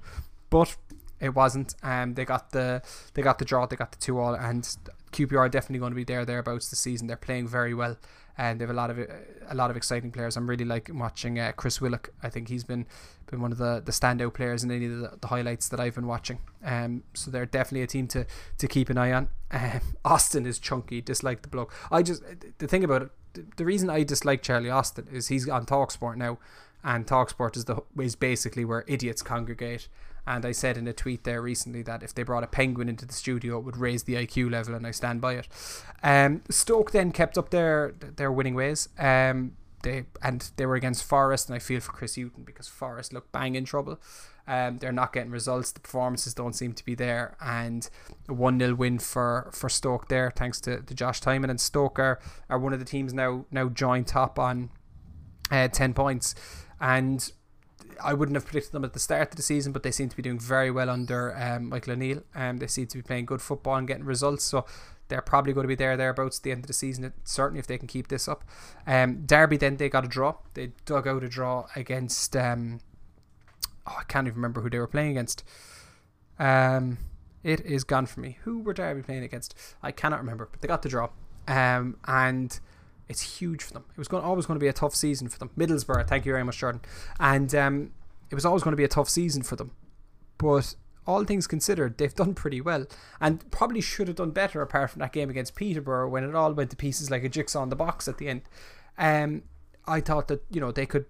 But it wasn't. Um, they got the they got the draw, they got the two all, and QPR are definitely going to be there thereabouts this season. They're playing very well, and they have a lot of a lot of exciting players. I'm really like watching uh, Chris Willock. I think he's been been one of the, the standout players in any of the, the highlights that I've been watching. Um, so they're definitely a team to to keep an eye on. Um, [LAUGHS] Austin is chunky. Dislike the bloke. I just the thing about it. The, the reason I dislike Charlie Austin is he's on Talksport now, and Talksport is the is basically where idiots congregate and I said in a tweet there recently that if they brought a penguin into the studio, it would raise the IQ level, and I stand by it. Um, Stoke then kept up their their winning ways. Um, they and they were against Forest, and I feel for Chris Hughton because Forest look bang in trouble. Um, they're not getting results. The performances don't seem to be there, and a one 0 win for, for Stoke there, thanks to, to Josh Tymon and Stoke are, are one of the teams now now joint top on uh, ten points, and I wouldn't have predicted them at the start of the season, but they seem to be doing very well under um, Michael O'Neill. Um, they seem to be playing good football and getting results. So they're probably going to be there thereabouts at the end of the season. Certainly, if they can keep this up. Um, Derby then they got a draw. They dug out a draw against. Um, oh, I can't even remember who they were playing against. Um, it is gone for me. Who were Derby playing against? I cannot remember, but they got the draw. Um, and it's huge for them. It was going, always going to be a tough season for them. Middlesbrough, thank you very much, Jordan. And um, it was always going to be a tough season for them. But all things considered, they've done pretty well and probably should have done better apart from that game against Peterborough when it all went to pieces like a jigsaw in the box at the end. Um, I thought that you know they could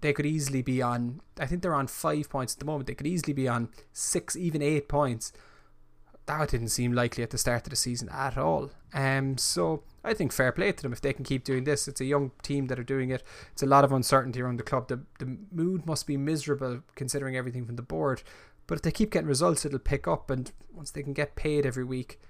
they could easily be on. I think they're on five points at the moment. They could easily be on six, even eight points. That didn't seem likely at the start of the season at all. Um, so I think fair play to them if they can keep doing this. It's a young team that are doing it. It's a lot of uncertainty around the club. The the mood must be miserable considering everything from the board. But if they keep getting results, it'll pick up, and once they can get paid every week,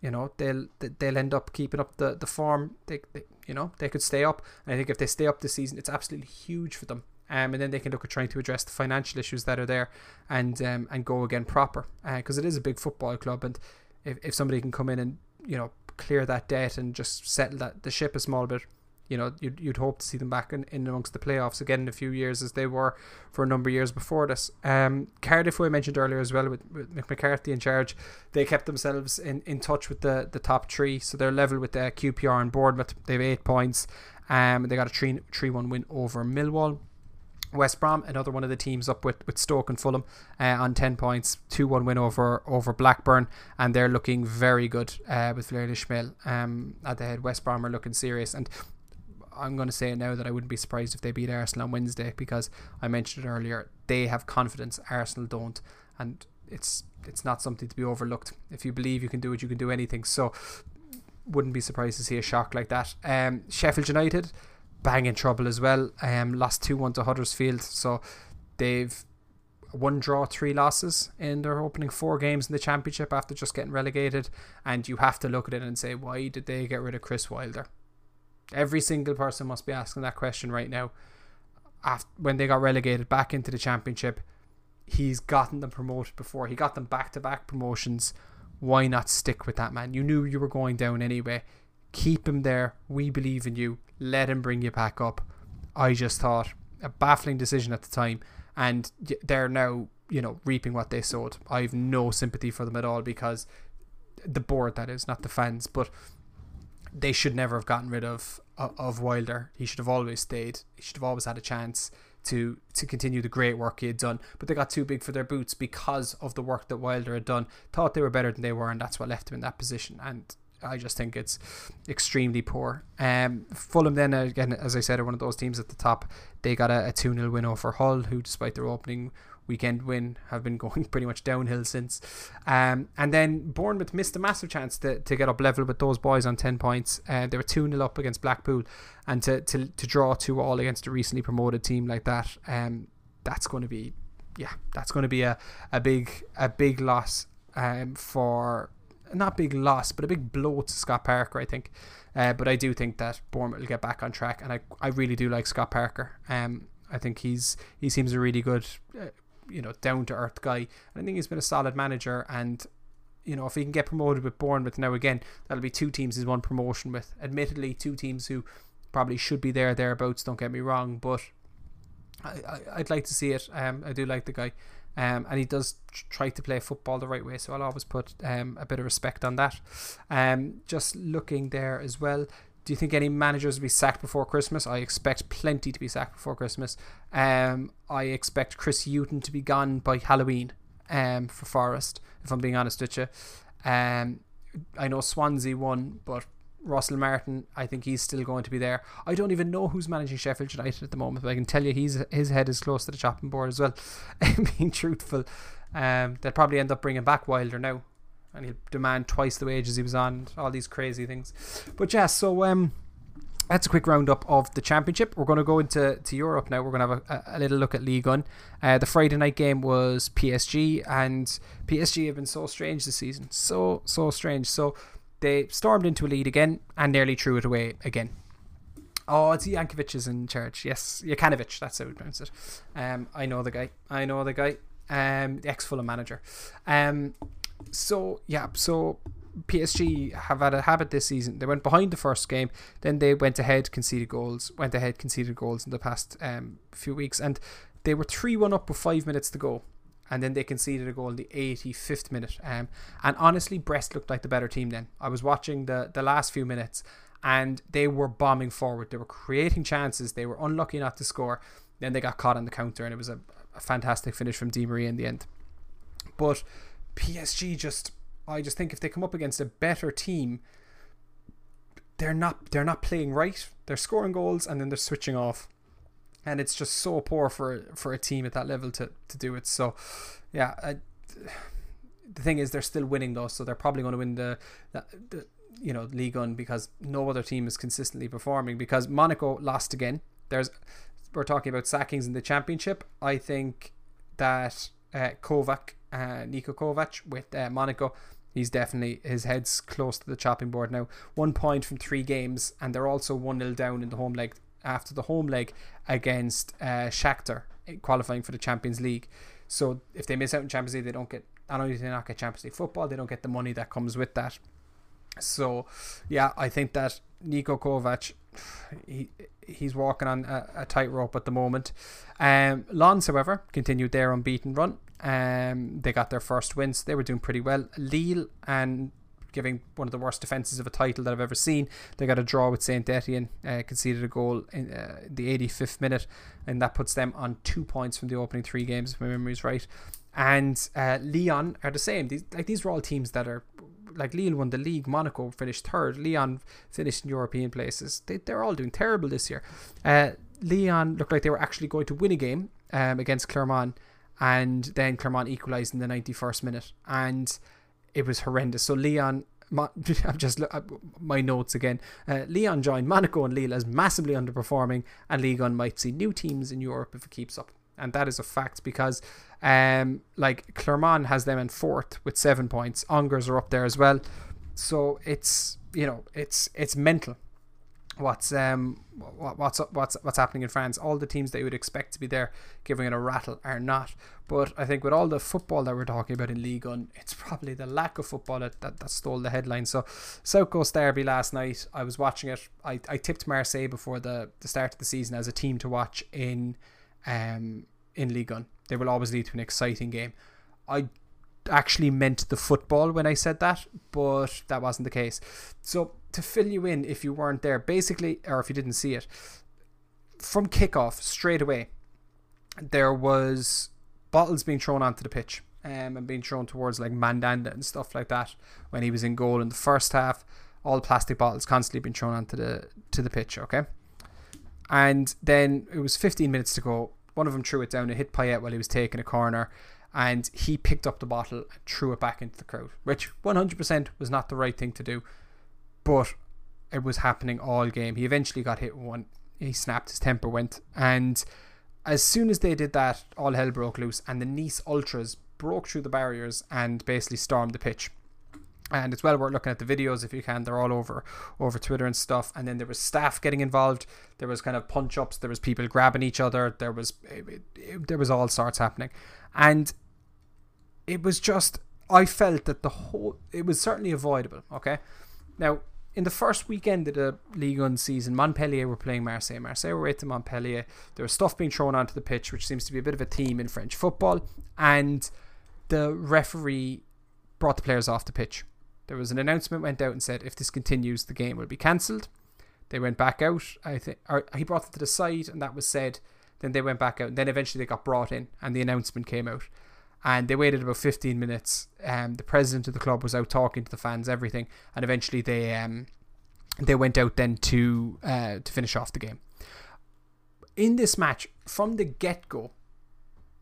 you know they'll they'll end up keeping up the the form. They, they you know they could stay up. And I think if they stay up this season, it's absolutely huge for them. Um, and then they can look at trying to address the financial issues that are there, and um, and go again proper. Because uh, it is a big football club, and if if somebody can come in and you know clear that debt and just settle that the ship a small bit. You know, you'd, you'd hope to see them back in, in amongst the playoffs again in a few years as they were for a number of years before this. Um, Cardiff, who I mentioned earlier as well, with, with Mick McCarthy in charge, they kept themselves in, in touch with the, the top three. So they're level with the QPR and Bournemouth. They have eight points. Um, they got a 3 3 1 win over Millwall. West Brom, another one of the teams up with, with Stoke and Fulham uh, on 10 points, 2 1 win over over Blackburn, and they're looking very good uh, with Valérien Ismaël um, at the head. West Brom are looking serious, and I'm going to say now that I wouldn't be surprised if they beat Arsenal on Wednesday because I mentioned it earlier. They have confidence, Arsenal don't, and it's it's not something to be overlooked. If you believe you can do it, you can do anything. So, wouldn't be surprised to see a shock like that. Um, Sheffield United bang in trouble as well. Um, lost 2 1 to Huddersfield. So they've one draw, three losses in their opening four games in the championship after just getting relegated. And you have to look at it and say, why did they get rid of Chris Wilder? Every single person must be asking that question right now. After, when they got relegated back into the championship, he's gotten them promoted before. He got them back to back promotions. Why not stick with that man? You knew you were going down anyway. Keep him there. We believe in you. Let him bring you back up. I just thought a baffling decision at the time, and they're now you know reaping what they sowed. I have no sympathy for them at all because the board that is not the fans, but they should never have gotten rid of of Wilder. He should have always stayed. He should have always had a chance to to continue the great work he had done. But they got too big for their boots because of the work that Wilder had done. Thought they were better than they were, and that's what left him in that position. And I just think it's extremely poor. Um, Fulham then again, as I said, are one of those teams at the top. They got a, two 0 win over Hull, who despite their opening weekend win have been [LAUGHS] going pretty much downhill since. Um, and then Bournemouth missed a massive chance to, to get up level with those boys on 10 points. Uh, they were 2 0 up against Blackpool, and to, to, to draw 2 all against a recently promoted team like that, um, that's going to be. Yeah, that's going to be a, a big a big loss um, for not big loss, but a big blow to Scott Parker, I think. Uh, but I do think that Bournemouth will get back on track, and I, I really do like Scott Parker. Um, I think he's he seems a really good uh, you know down to earth guy. And I think he's been a solid manager. And you know if he can get promoted with Bournemouth now again, that'll be two teams he's won promotion with. Admittedly, two teams who probably should be there thereabouts. Don't get me wrong, but I, I would like to see it. Um, I do like the guy. Um, and he does try to play football the right way, so I'll always put um, a bit of respect on that. Um, just looking there as well, do you think any managers will be sacked before Christmas? I expect plenty to be sacked before Christmas. Um, I expect Chris Hughton to be gone by Halloween um, for Forest, if I'm being honest with you. Um, I know Swansea won, but Russell Martin, I think he's still going to be there. I don't even know who's managing Sheffield United at the moment, but I can tell you he's his head is close to the chopping board as well. [LAUGHS] being truthful, um, they'll probably end up bringing back Wilder now and he'll demand twice the wages he was on, all these crazy things. But yeah, so um, that's a quick roundup of the championship. We're going to go into to Europe now. We're going to have a, a little look at Ligue 1. Uh, the Friday night game was PSG, and PSG have been so strange this season. So, so strange. So they stormed into a lead again and nearly threw it away again. Oh, it's Yankovic is in charge. Yes, Jokanovic. That's how we pronounce it. Um, I know the guy. I know the guy. Um, ex Fulham manager. Um, so yeah, so PSG have had a habit this season. They went behind the first game, then they went ahead, conceded goals, went ahead, conceded goals in the past um, few weeks, and they were three one up with five minutes to go, and then they conceded a goal in the 85th minute. Um, and honestly, Brest looked like the better team. Then I was watching the the last few minutes, and they were bombing forward. They were creating chances. They were unlucky not to score. Then they got caught on the counter, and it was a, a fantastic finish from Di Maria in the end. But PSG just I just think if they come up against a better team, they're not they're not playing right. They're scoring goals and then they're switching off. And it's just so poor for for a team at that level to, to do it. So, yeah, I, the thing is they're still winning though, so they're probably going to win the, the, the you know Ligue 1 because no other team is consistently performing. Because Monaco lost again. There's we're talking about sackings in the championship. I think that uh, Kovac uh, Niko Kovac with uh, Monaco. He's definitely his head's close to the chopping board now. One point from three games, and they're also one 0 down in the home leg after the home leg against uh, Shakhtar qualifying for the Champions League. So if they miss out in Champions League, they don't get not only do they not get Champions League football, they don't get the money that comes with that. So yeah, I think that Niko Kovac he he's walking on a, a tightrope at the moment. Um, Lens, however, continued their unbeaten run. Um, they got their first wins. They were doing pretty well. Lille and giving one of the worst defenses of a title that I've ever seen. They got a draw with Saint Etienne, uh, conceded a goal in uh, the 85th minute, and that puts them on two points from the opening three games, if my memory is right. And uh, Lyon are the same. These like these are all teams that are like Lille won the league, Monaco finished third, Lyon finished in European places. They, they're all doing terrible this year. Uh, Lyon looked like they were actually going to win a game um, against Clermont and then Clermont equalised in the 91st minute, and it was horrendous. So Lyon, [LAUGHS] I've just my notes again. Uh, Lyon joined Monaco and Lille as massively underperforming, and 1 might see new teams in Europe if it keeps up, and that is a fact because, um, like Clermont has them in fourth with seven points. Angers are up there as well, so it's you know it's it's mental what's um what's what's what's happening in France. All the teams that you would expect to be there giving it a rattle are not. But I think with all the football that we're talking about in Ligue 1, it's probably the lack of football that, that, that stole the headline. So South Coast Derby last night, I was watching it. I, I tipped Marseille before the, the start of the season as a team to watch in um in Ligue 1. They will always lead to an exciting game. I actually meant the football when I said that, but that wasn't the case. So to fill you in if you weren't there, basically, or if you didn't see it, from kickoff straight away, there was bottles being thrown onto the pitch um, and being thrown towards like Mandanda and stuff like that when he was in goal in the first half. all plastic bottles constantly being thrown onto the to the pitch. Okay, and then it was 15 minutes to go. One of them threw it down and hit Payet while he was taking a corner, and he picked up the bottle and threw it back into the crowd, which 100% was not the right thing to do, but it was happening all game. He eventually got hit one. He snapped. His temper went, and as soon as they did that, all hell broke loose, and the Nice Ultras broke through the barriers and basically stormed the pitch. And it's well worth looking at the videos if you can. They're all over over Twitter and stuff. And then there was staff getting involved. There was kind of punch ups. There was people grabbing each other. There was it, it, there was all sorts happening, and it was just I felt that the whole it was certainly avoidable. Okay, now in the first weekend of the Ligue 1 season, Montpellier were playing Marseille. Marseille were at to Montpellier. There was stuff being thrown onto the pitch, which seems to be a bit of a theme in French football. And the referee brought the players off the pitch. There was an announcement went out and said if this continues, the game will be cancelled. They went back out. I think he brought them to the side, and that was said. Then they went back out. And then eventually they got brought in, and the announcement came out and they waited about 15 minutes. Um, the president of the club was out talking to the fans, everything, and eventually they um, they went out then to uh, to finish off the game. In this match, from the get go,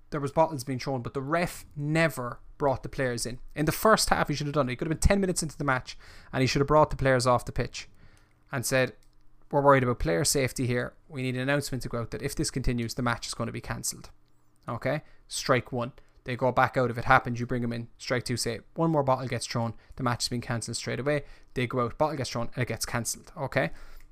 there was bottles being thrown, but the ref never brought the players in. In the first half, he should have done it. He could have been 10 minutes into the match, and he should have brought the players off the pitch, and said, "We're worried about player safety here. We need an announcement to go out that if this continues, the match is going to be cancelled." Okay, strike one. They go back out. If it happens, you bring them in. Strike two, say one more bottle gets thrown. The match has been cancelled straight away. They go out, bottle gets thrown, and it gets cancelled. Okay?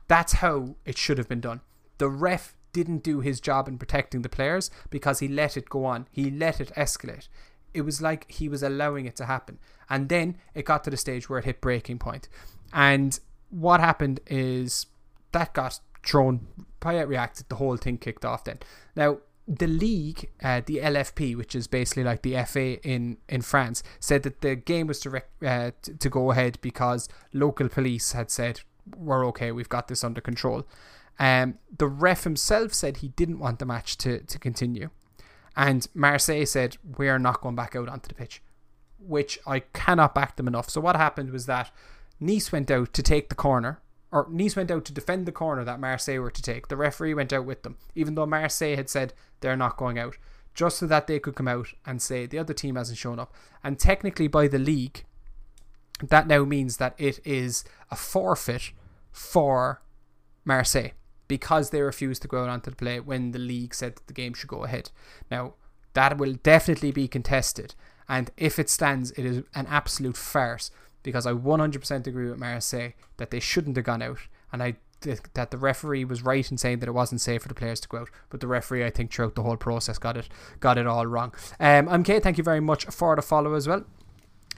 That's how it should have been done. The ref didn't do his job in protecting the players because he let it go on. He let it escalate. It was like he was allowing it to happen. And then it got to the stage where it hit breaking point. And what happened is that got thrown. Payet reacted. The whole thing kicked off then. Now, the league, uh, the LFP, which is basically like the FA in, in France, said that the game was to, rec- uh, to, go ahead because local police had said, we're okay, we've got this under control. Um, the ref himself said he didn't want the match to, to continue. And Marseille said, we're not going back out onto the pitch, which I cannot back them enough. So what happened was that Nice went out to take the corner or Nice went out to defend the corner that Marseille were to take. The referee went out with them, even though Marseille had said they're not going out, just so that they could come out and say the other team hasn't shown up. And technically, by the league, that now means that it is a forfeit for Marseille because they refused to go out onto the play when the league said the game should go ahead. Now, that will definitely be contested. And if it stands, it is an absolute farce because I 100% agree with Marseille that they shouldn't have gone out. And I think that the referee was right in saying that it wasn't safe for the players to go out. But the referee, I think, throughout the whole process got it got it all wrong. Um, I'm Kate. Thank you very much for the follow as well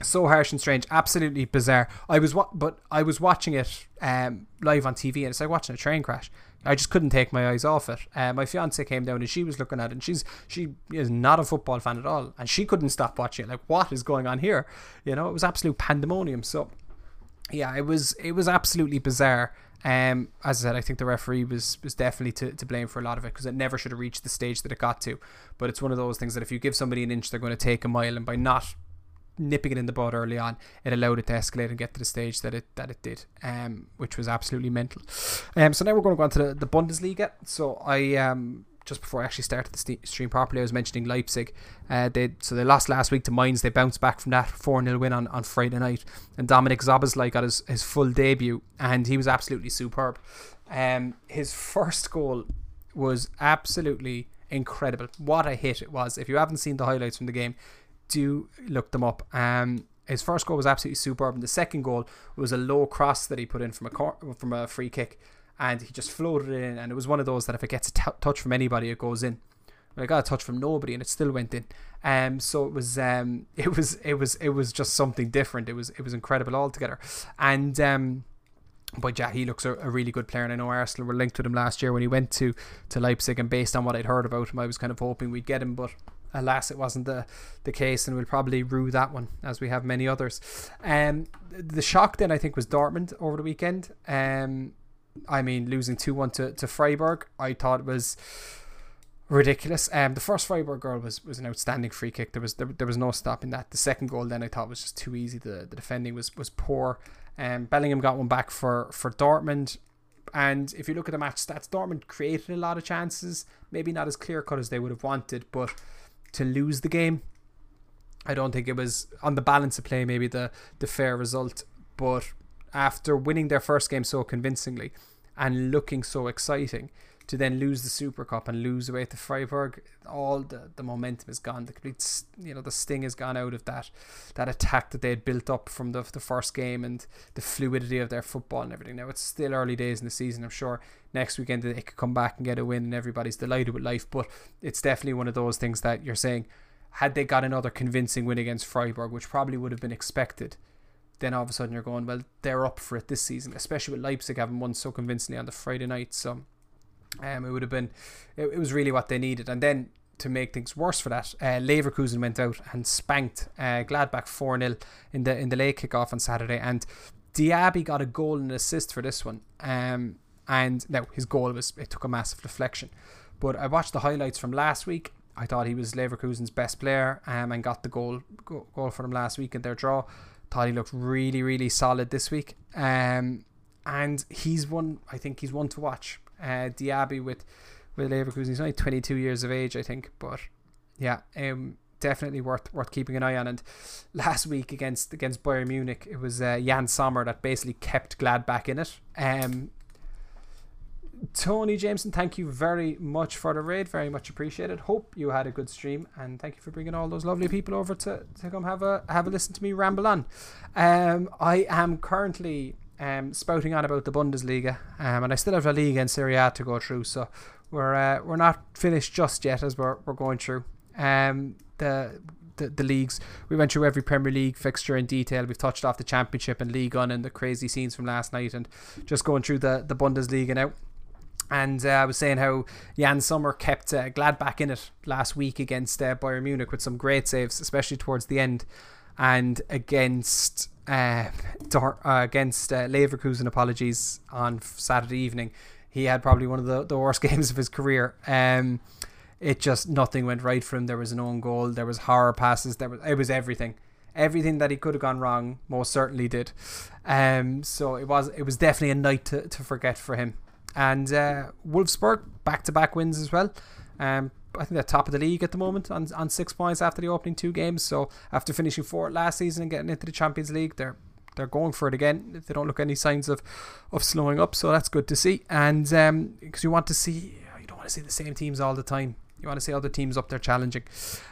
so harsh and strange, absolutely bizarre. I was wa- but I was watching it um, live on TV, and it's like watching a train crash. I just couldn't take my eyes off it. Uh, my fiance came down and she was looking at it, and she's she is not a football fan at all, and she couldn't stop watching it. Like, what is going on here? You know, it was absolute pandemonium. So, yeah, it was it was absolutely bizarre. Um, as I said, I think the referee was was definitely to, to blame for a lot of it because it never should have reached the stage that it got to. But it's one of those things that if you give somebody an inch, they're going to take a mile, and by not nipping it in the bud early on, it allowed it to escalate and get to the stage that it that it did, um, which was absolutely mental. Um, so now we're going to go on to the, the Bundesliga. So I um just before I actually started the stream properly, I was mentioning Leipzig. Uh, they so they lost last week to Mainz. They bounced back from that four 0 win on, on Friday night, and Dominik Szoboszlai got his, his full debut, and he was absolutely superb. Um, his first goal was absolutely incredible. What a hit it was! If you haven't seen the highlights from the game, do look them up. Um, his first goal was absolutely superb, and the second goal was a low cross that he put in from a cor- from a free kick, and he just floated it in. And it was one of those that if it gets a t- touch from anybody, it goes in. But I got a touch from nobody, and it still went in. Um, so it was um, [LAUGHS] it was it was it was just something different. It was it was incredible altogether, and um. But yeah, he looks a, a, really good player, and I know Arsenal were linked with him last year when he went to, to Leipzig. And based on what I'd heard about him, I was kind of hoping we'd get him, but alas, it wasn't the, the case, and we'll probably rue that one as we have many others. Um, the shock then I think was Dortmund over the weekend. Um, I mean, losing two one to to Freiburg, I thought was ridiculous. Um, the first Freiburg goal was, was an outstanding free kick. There was there, there was no stopping that. The second goal then I thought was just too easy. The the defending was was poor. Um, Bellingham got one back for for Dortmund. And if you look at the match stats, Dortmund created a lot of chances. Maybe not as clear cut as they would have wanted, but to lose the game, I don't think it was on the balance of play maybe the the fair result. But after winning their first game so convincingly and looking so exciting, to then lose the Super Cup and lose away to Freiburg, all the, the momentum is gone. The complete, you know, the sting has gone out of that that attack that they had built up from the, the first game and the fluidity of their football and everything. Now it's still early days in the season. I'm sure next weekend they could come back and get a win and everybody's delighted with life. But it's definitely one of those things that you're saying, had they got another convincing win against Freiburg, which probably would have been expected. Then all of a sudden you're going, well, they're up for it this season, especially with Leipzig having won so convincingly on the Friday night. So um, it would have been, it, it was really what they needed. And then to make things worse for that, uh, Leverkusen went out and spanked uh, Gladbach 4 0 in the in the late kickoff on Saturday. And Diaby got a goal and assist for this one. Um, and now his goal was, it took a massive deflection. But I watched the highlights from last week. I thought he was Leverkusen's best player um, and got the goal, goal for them last week in their draw. Thought he looked really, really solid this week. Um, and he's one, I think he's one to watch uh, Diaby with with Leverkusen. He's only 22 years of age, I think, but yeah, um, definitely worth worth keeping an eye on. And last week against against Bayern Munich, it was uh, Yann Sommer that basically kept Gladbach in it. Um, Tony Jameson, thank you very much for the raid. Very much appreciated. Hope you had a good stream, and thank you for bringing all those lovely people over to, to come have a have a listen to me ramble on. Um, I am currently um, spouting on about the Bundesliga, um, and I still have La Liga and Serie A to go through. So we're uh, we're not finished just yet as we're we're going through. Um, the the, the leagues. We went through every Premier League fixture in detail. We've touched off the Championship and Ligue 1 and the crazy scenes from last night, and just going through the the Bundesliga now. And uh, I was saying how Yann Sommer kept uh, Gladbach in it last week against uh, Bayern Munich with some great saves, especially towards the end, and against uh, uh, against uh, Leverkusen, apologies, on Saturday evening. He had probably one of the, the worst [LAUGHS] games of his career. Um, it just nothing went right for him. There was an own goal. There was horror passes. There was it was everything, everything that he could have gone wrong. Most certainly did. Um, so it was it was definitely a night to, to forget for him. And uh, Wolfsburg back to back wins as well. Um, I think they're top of the league at the moment on, on six points after the opening two games. So after finishing fourth last season and getting into the Champions League, they're they're going for it again. They don't look any signs of, of slowing up, so that's good to see. And because um, you want to see, you don't want to see the same teams all the time. You want to see other teams up there challenging.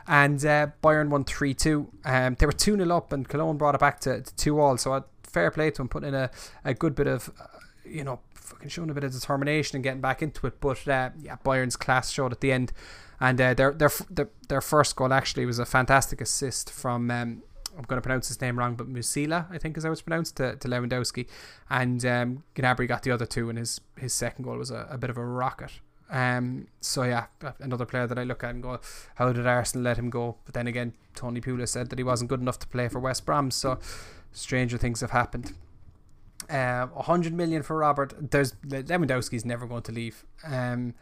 And uh, Bayern won 3 2. Um, they were 2 0 up, and Cologne brought it back to, 2 all. So, fair play to them, putting in a, a good bit of, uh, you know, fucking showing a bit of determination and getting back into it. But uh, yeah, Bayern's class showed at the end and uh, their, their their their first goal actually was a fantastic assist from um, I'm going to pronounce his name wrong, but Musila, I think is how it's pronounced, to, to Lewandowski. And um, Gnabry got the other two, and his, his second goal was a, a bit of a rocket. Um, so, yeah, another player that I look at and go, how did Arsenal let him go? But then again, Tony Pulis said that he wasn't good enough to play for West Brom, so stranger things have happened. Uh, 100 million for Robert. There's Lewandowski's never going to leave. Um,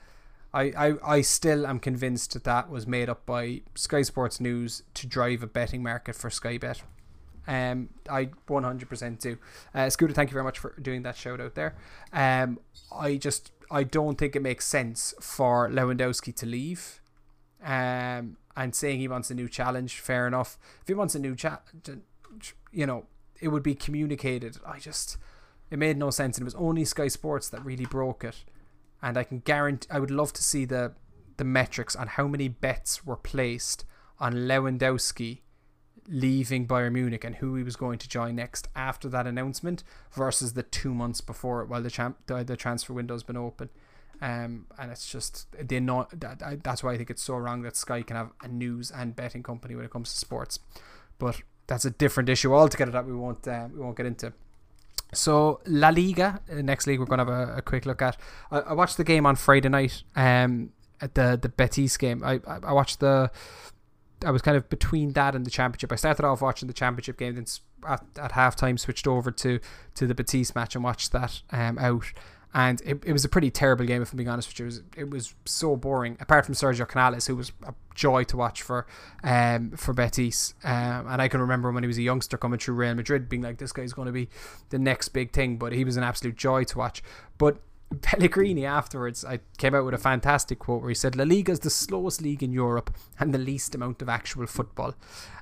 I, I, I still am convinced that that was made up by Sky Sports News to drive a betting market for Sky Bet. Um, I 100% do. Uh, Scooter, thank you very much for doing that shout out there. Um, I just I don't think it makes sense for Lewandowski to leave. Um, and saying he wants a new challenge, fair enough. If he wants a new chat, you know, it would be communicated. I just it made no sense, and it was only Sky Sports that really broke it and I can guarantee I would love to see the the metrics on how many bets were placed on Lewandowski leaving Bayern Munich and who he was going to join next after that announcement versus the two months before it while the champ the, the transfer window's been open. Um, and it's just they know that, that's why I think it's so wrong that Sky can have a news and betting company when it comes to sports, but that's a different issue altogether that we won't uh, we won't get into. So La Liga, uh, next league we're going to have a, a quick look at. I, I, watched the game on Friday night. Um, at the the Betis game, I I watched the. I was kind of between that and the championship. I started off watching the championship game, then at, at halftime switched over to to the Betis match and watched that um out. And it, it was a pretty terrible game if I'm being honest you. It was, it was so boring. Apart from Sergio Canales, who was a joy to watch for um, for Betis, um, and I can remember when he was a youngster coming through Real Madrid, being like, this guy's going to be the next big thing. But he was an absolute joy to watch. But [LAUGHS] Pellegrini afterwards, I came out with a fantastic quote where he said, "La Liga is the slowest league in Europe and the least amount of actual football."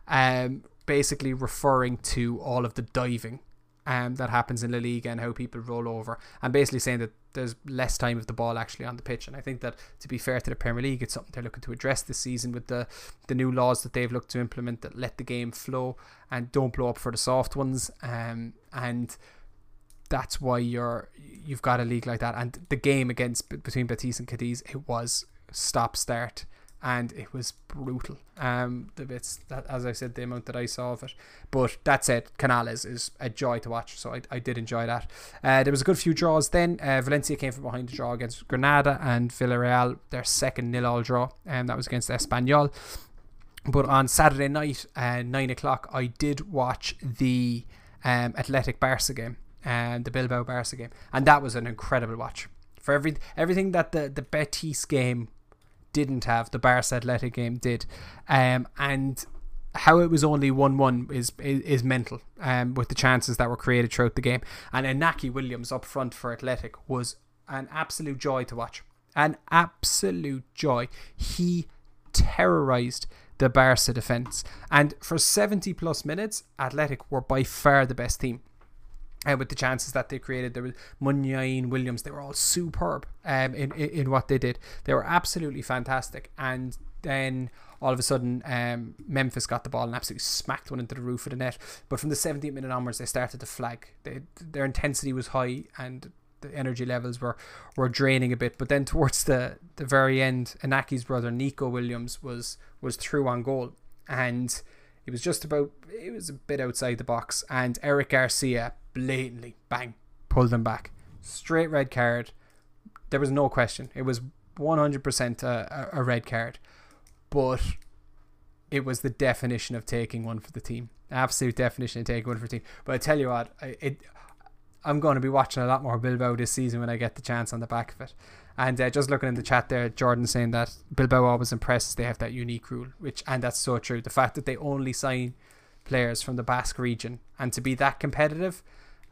Um, basically referring to all of the diving um, that happens in La Liga and how people roll over, and basically saying that there's less time of the ball actually on the pitch. And I think that to be fair to the Premier League, it's something they're looking to address this season with the the new laws that they've looked to implement that let the game flow and don't blow up for the soft ones. Um, and that's why you're you've got a league like that. And the game against between Betis and Cadiz, it was stop start and it was brutal. Um, the bits that, as I said, the amount that I saw of it. But that said, Canales is a joy to watch, so I, I did enjoy that. Uh, there was a good few draws then. Uh, Valencia came from behind the draw against Granada and Villarreal, their second nil-all draw, and um, that was against Espanyol. But on Saturday night, uh, nine o'clock, I did watch the um, Athletic Barca game and the Bilbao Barca game, and that was an incredible watch. For every everything that the the Betis game didn't have, the Barca Athletic game did, um, and how it was only one one is, is is mental. Um, with the chances that were created throughout the game, and Inaki Williams up front for Athletic was an absolute joy to watch. An absolute joy. He terrorized the Barca defense, and for seventy plus minutes, Athletic were by far the best team uh, with the chances that they created. There was Muniain, Williams, they were all superb um, in, in, in what they did. They were absolutely fantastic. And then all of a sudden, um, Memphis got the ball and absolutely smacked one into the roof of the net. But from the 17th minute onwards, they started to flag. They, their intensity was high and the energy levels were, were draining a bit. But then towards the, the very end, Inaki's brother Nico Williams was was through on goal. And it was just about, it was a bit outside the box. And Eric Garcia blatantly, bang, pulled them back. Straight red card. There was no question. It was 100% a, a red card. But it was the definition of taking one for the team. Absolute definition of taking one for the team. But I tell you what, I, it, I'm going to be watching a lot more Bilbao this season when I get the chance on the back of it. And uh, just looking in the chat there, Jordan saying that Bilbao always impresses. They have that unique rule, which and that's so true. The fact that they only sign players from the Basque region and to be that competitive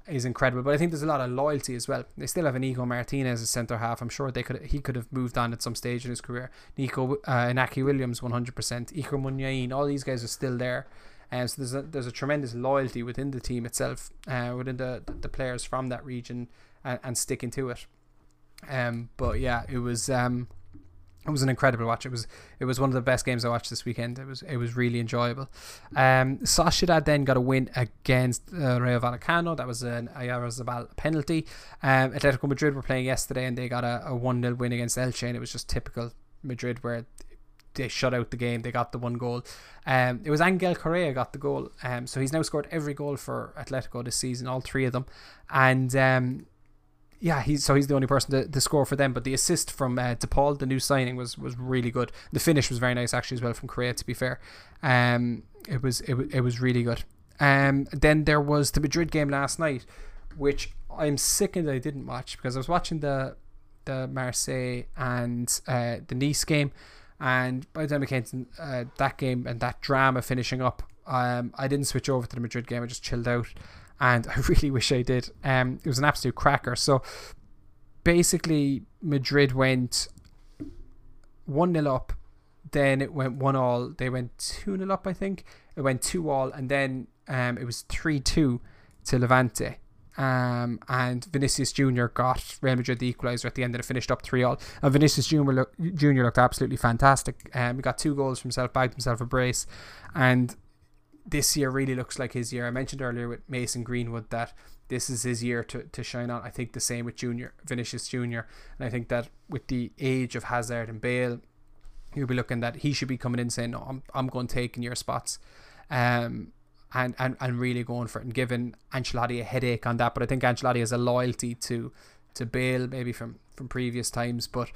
is incredible. But I think there's a lot of loyalty as well. They still have Inigo Martinez as centre half. I'm sure they could he could have moved on at some stage in his career. Nico uh, Inaki Williams 100%. Iker Muniain, all these guys are still there. And um, so there's a, there's a tremendous loyalty within the team itself, uh, within the, the players from that region and, and sticking to it. Um, but yeah, it was um, it was an incredible watch. It was it was one of the best games I watched this weekend. It was it was really enjoyable. Um, Sociedad then got a win against uh, Rayo Vallecano. That was an Oyarzabal penalty. Um, Atletico Madrid were playing yesterday and they got a, 1 0 win against Elche. And it was just typical Madrid where they shut out the game. They got the one goal. Um, it was Angel Correa got the goal. Um, so he's now scored every goal for Atletico this season, all three of them. And um, yeah, he's so he's the only person to, to score for them. But the assist from uh, De Paul, the new signing, was was really good. The finish was very nice actually as well from Correa. To be fair, um, it was it, it was really good. Um, then there was the Madrid game last night, which I'm sickened I didn't watch because I was watching the the Marseille and uh, the Nice game, and by the time it came to uh, that game and that drama finishing up, um, I didn't switch over to the Madrid game. I just chilled out and I [LAUGHS] really wish I did. Um, it was an absolute cracker. So basically, Madrid went 1 0 up, then it went 1 all, they went 2 0 up, I think. It went 2 all, and then um, it was 3 2 to Levante. Um, and Vinicius Junior got Real Madrid the equaliser at the end, and it finished up three all. And Vinicius Junior, look, Junior looked absolutely fantastic. Um, he got two goals for himself, bagged himself a brace, and this year really looks like his year. I mentioned earlier with Mason Greenwood that this is his year to, to shine on. I think the same with Junior Vinicius Junior, and I think that with the age of Hazard and Bale, you'll be looking that he should be coming in saying, "No, I'm I'm going taking your spots," um, and and and really going for it and giving Ancelotti a headache on that. But I think Ancelotti has a loyalty to to Bale maybe from from previous times, but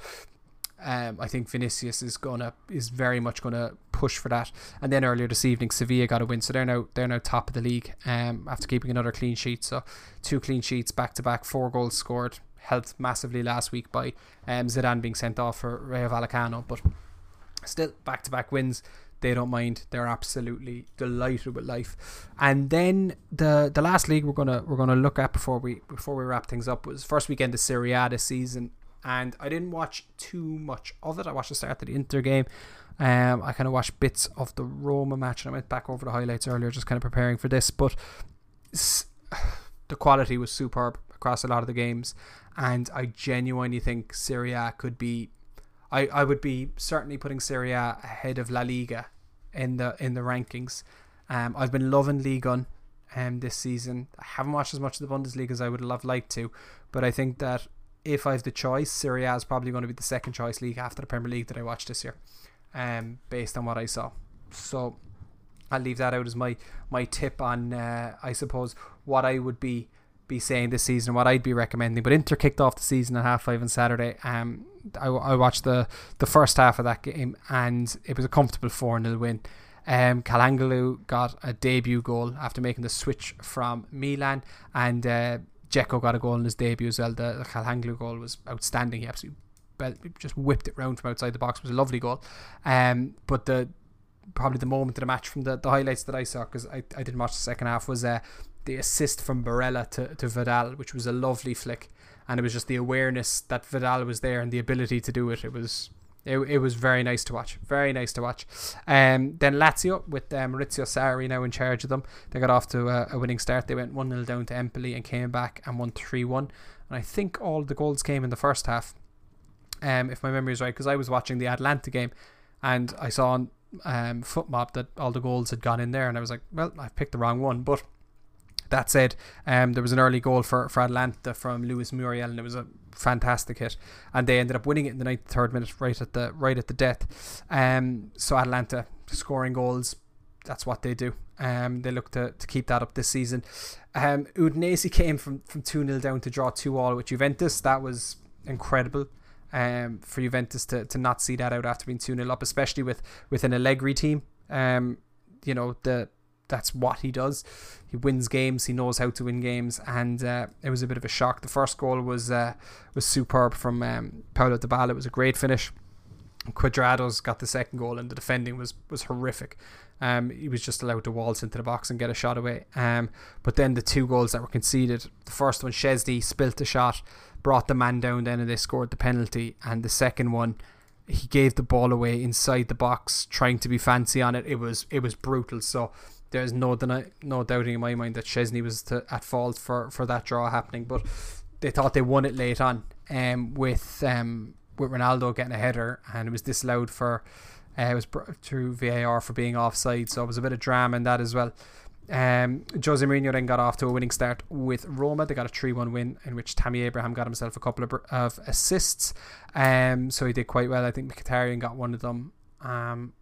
um, I think Vinicius is gonna is very much gonna push for that. And then earlier this evening, Sevilla got a win, so they're now they're now top of the league um, after keeping another clean sheet. So two clean sheets back to back, four goals scored. helped massively last week by um, Zidane being sent off for Rayo Vallecano. But still, back to back wins. They don't mind. They're absolutely delighted with life. And then the the last league we're gonna we're gonna look at before we before we wrap things up was first weekend of Serie A this season. And I didn't watch too much of it. I watched the start of the Inter game. Um, I kind of watched bits of the Roma match, and I went back over the highlights earlier, just kind of preparing for this. But [SIGHS] the quality was superb across a lot of the games, and I genuinely think Serie A could be. I, I would be certainly putting Serie A ahead of La Liga in the in the rankings. Um, I've been loving Ligue 1 um, this season. I haven't watched as much of the Bundesliga as I would have liked to, but I think that if I have the choice, Serie A is probably going to be the second choice league after the Premier League that I watched this year, um, based on what I saw. So I'll leave that out as my my tip on, uh, I suppose, what I would be be saying this season, what I'd be recommending. But Inter kicked off the season at half five on Saturday. Um, I, I watched the the first half of that game, and it was a comfortable four 0 win. Um, Calhanoglu got a debut goal after making the switch from Milan, and uh, Dzeko got a goal in his debut as well. The, the goal was outstanding. He absolutely just whipped it round from outside the box. It was a lovely goal. Um, but the probably the moment of the match from the, the highlights that I saw because I, I didn't watch the second half was uh, the assist from Barella to, to Vidal, which was a lovely flick. And it was just the awareness that Vidal was there and the ability to do it. It was it, it was very nice to watch. Very nice to watch. Um, then Lazio with um, Maurizio Sarri now in charge of them. They got off to a, a winning start. They went 1 0 down to Empoli and came back and won 3 1. And I think all the goals came in the first half, um, if my memory is right, because I was watching the Atalanta game and I saw on um, FotMob that all the goals had gone in there. And I was like, well, I've picked the wrong one. But that said, um, there was an early goal for, for Atalanta from Luis Muriel, and it was a fantastic hit, and they ended up winning it in the 93rd minute, right at the right at the death. Um, so Atalanta scoring goals, that's what they do. Um, they look to, to keep that up this season. Um, Udinese came from from two 0 down to draw two all with Juventus. That was incredible. Um, for Juventus to, to not see that out after being 2 0 up, especially with, with an Allegri team. Um, you know, the that's what he does. He wins games. He knows how to win games, and uh, it was a bit of a shock. The first goal was uh, was superb from um, Paulo Dybala. It was a great finish. Cuadrado's got the second goal, and the defending was was horrific. Um, he was just allowed to waltz into the box and get a shot away. Um, but then the two goals that were conceded, the first one, Szczesny spilt the shot, brought the man down, then and they scored the penalty, and the second one, he gave the ball away inside the box, trying to be fancy on it. It was it was brutal. So there's no deny, no doubting in my mind that Szczesny was to, at fault for, for that draw happening. But they thought they won it late on, um, with um, with Ronaldo getting a header, and it was disallowed for uh, it was through VAR for being offside. So it was a bit of drama in that as well. Um, Jose Mourinho then got off to a winning start with Roma. They got a 3 1 win in which Tammy Abraham got himself a couple of, of assists. Um, so he did quite well. I think Mkhitaryan got one of them. Um,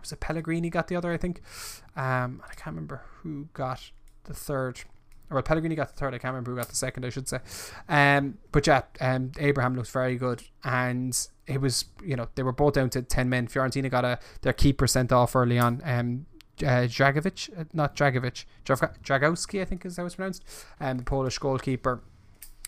was it Pellegrini got the other, I think. Um, I can't remember who got the third. Well, Pellegrini got the third. I can't remember who got the second. I should say. Um, but yeah, um, Abraham looks very good, and it was you know they were both down to ten men. Fiorentina got a their keeper sent off early on. Um, uh, Dragovic, uh, not Dragovic, Dragowski, I think is how it's pronounced, um, the Polish goalkeeper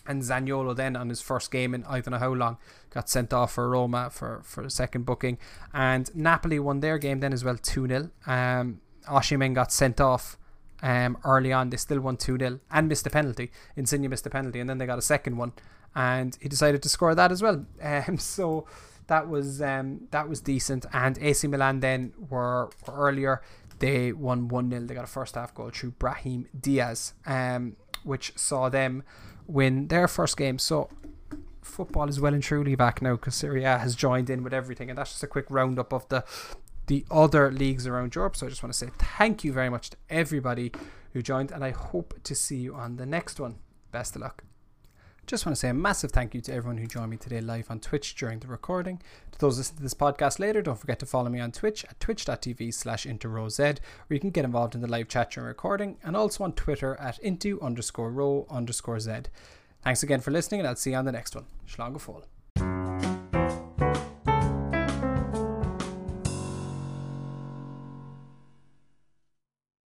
and Zaniolo then on his first game in I don't know how long got sent off for Roma for for a second booking and Napoli won their game then as well 2-0 um Osimhen got sent off um early on. They still won 2-0 and missed a penalty. Insigne missed a penalty and then they got a second one. And he decided to score that as well. [LAUGHS] Um so that was um that was decent. And AC Milan then were, were earlier. They won 1-0 they got a first half goal through Brahim Diaz um which saw them win their first game. So football is well and truly back now because Serie A has joined in with everything, and that's just a quick roundup of the the other leagues around Europe. So I just want to say thank you very much to everybody who joined, and I hope to see you on the next one. Best of luck. Just want to say a massive thank you to everyone who joined me today live on Twitch during the recording. To those listening to this podcast later, don't forget to follow me on Twitch at twitch.tv slash intorowz, where you can get involved in the live chat during recording, and also on Twitter at into underscore row underscore z. Thanks again for listening, and I'll see you on the next one. Schlager